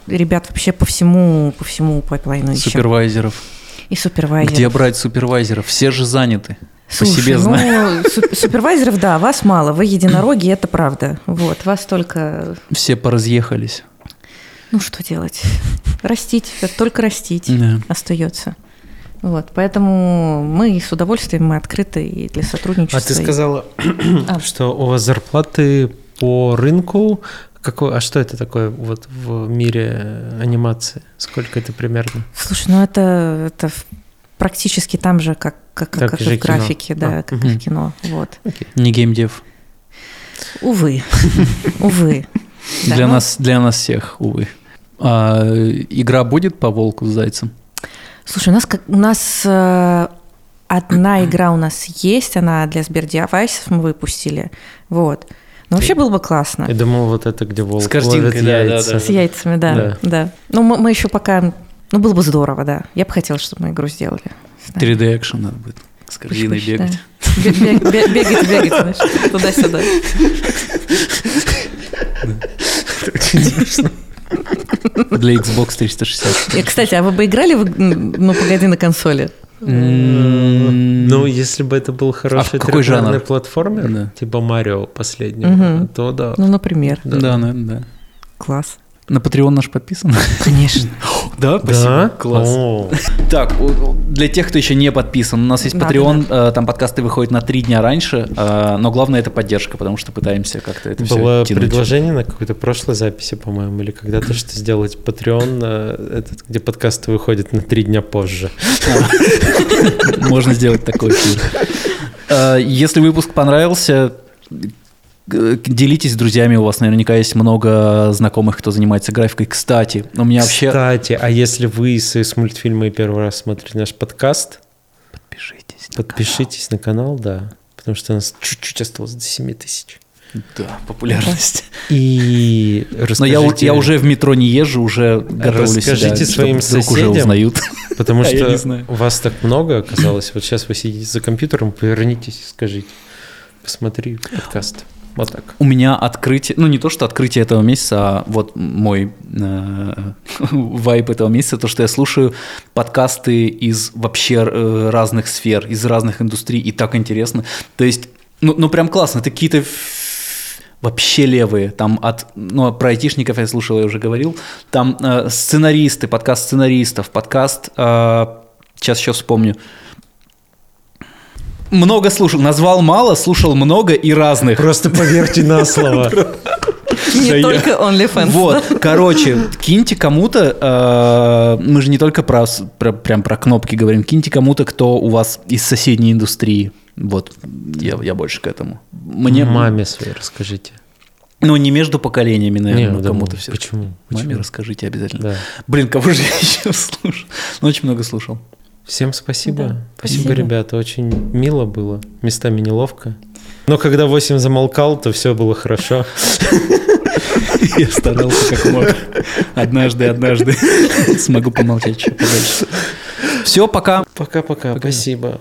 ребят вообще по всему, по всему пайплайну ищем. Супервайзеров. И супервайзеров. Где брать супервайзеров? Все же заняты. По Слушай, себе ну, знаю. су- супервайзеров, да, вас мало, вы единороги, это правда. Вот, вас только, Все поразъехались. Ну что делать? Растить, только растить Да. остается. Вот, поэтому мы с удовольствием, мы открыты и для сотрудничества. А ты и- сказала, А. что у вас зарплаты по рынку. Какой, а что это такое вот в мире анимации? Сколько это примерно? Слушай, ну это, это практически там же, как, как, как, Так как же и в кино. графике, да, А, как и мгм. в кино. Вот. Не геймдев. Увы, увы. Для ну, нас, для нас всех, увы. А, игра будет по волку с зайцем? Слушай, у нас, как, у нас э, одна игра у нас есть, она для Сбердевайсов мы выпустили. Вот. Но вообще было бы классно. Я думал, вот это, где волк С картинкой, ловит да, да, яйца. да. С яйцами, да, Да. да. Ну, мы, мы еще пока... Ну, было бы здорово, да. Я бы хотела, чтобы мы игру сделали. Да. 3D экшен надо будет с корзиной Пусть-пусть, бегать. да. Бе- бе- бе- Бегать, бегать, знаешь, туда-сюда. Для Xbox 360. И, кстати, а вы бы играли в «Ну, погоди» на консоли? М, Ну, если бы это был хороший какой трехмерный жанр? платформер, Да. типа Марио последнего, Мгм. то да. Ну, например. Да. Да, наверное, да. Класс. На Patreon наш подписан? Конечно. Да, Да? Класс. О, Так, для тех, кто еще не подписан, у нас есть Да, Patreon, э, там подкасты выходят на три дня раньше, э, но главное это поддержка, потому что пытаемся как-то это все Было предложение на какой-то прошлой записи, по-моему, или когда-то, что сделать Patreon, э, этот, где подкасты выходят на три дня позже. Можно сделать такой эфир. Если выпуск понравился, делитесь с друзьями, у вас наверняка есть много знакомых, кто занимается графикой. Кстати, у меня вообще... Кстати, а если вы с, с мультфильма первый раз смотрите наш подкаст, Подпишитесь. на подпишитесь на канал, да, потому что у нас чуть-чуть осталось до 7 тысяч. канал. Да, популярность. И Но расскажите, я, у- я уже в метро не езжу, уже готовлю Расскажите себя, своим вдруг уже соседям. узнают. потому я что вас так много оказалось. Вот сейчас вы сидите за компьютером, повернитесь и скажите, посмотри подкаст. Вот так. У меня открытие, ну не то, что открытие этого месяца, а вот мой э, вайп этого месяца, то, что я слушаю подкасты из вообще э, разных сфер, из разных индустрий, и так интересно. То есть, ну, ну прям классно, это какие-то вообще левые, там от, ну, про айтишников я слушал, я уже говорил, там э, сценаристы, подкаст сценаристов, подкаст, э, сейчас еще вспомню, много слушал, назвал мало, слушал много и разных. Просто поверьте на слово. Не Да я- только OnlyFans. Вот, короче, киньте кому-то, э, мы же не только про, прям про кнопки говорим, киньте кому-то, кто у вас из соседней индустрии. Вот, я, я больше к этому. Мне Маме своей расскажите. Ну, не между поколениями, наверное, Не, кому-то все. Почему? Маме Почему? расскажите обязательно. Да. Блин, кого же я еще слушал? Ну, очень много слушал. Всем спасибо. Да, спасибо, спасибо. ребята. Очень мило было. Местами неловко. Но когда 8 замолкал, то все было хорошо. Я старался как мог. Однажды, однажды смогу помолчать чуть подольше. Все, пока. Пока-пока. Спасибо.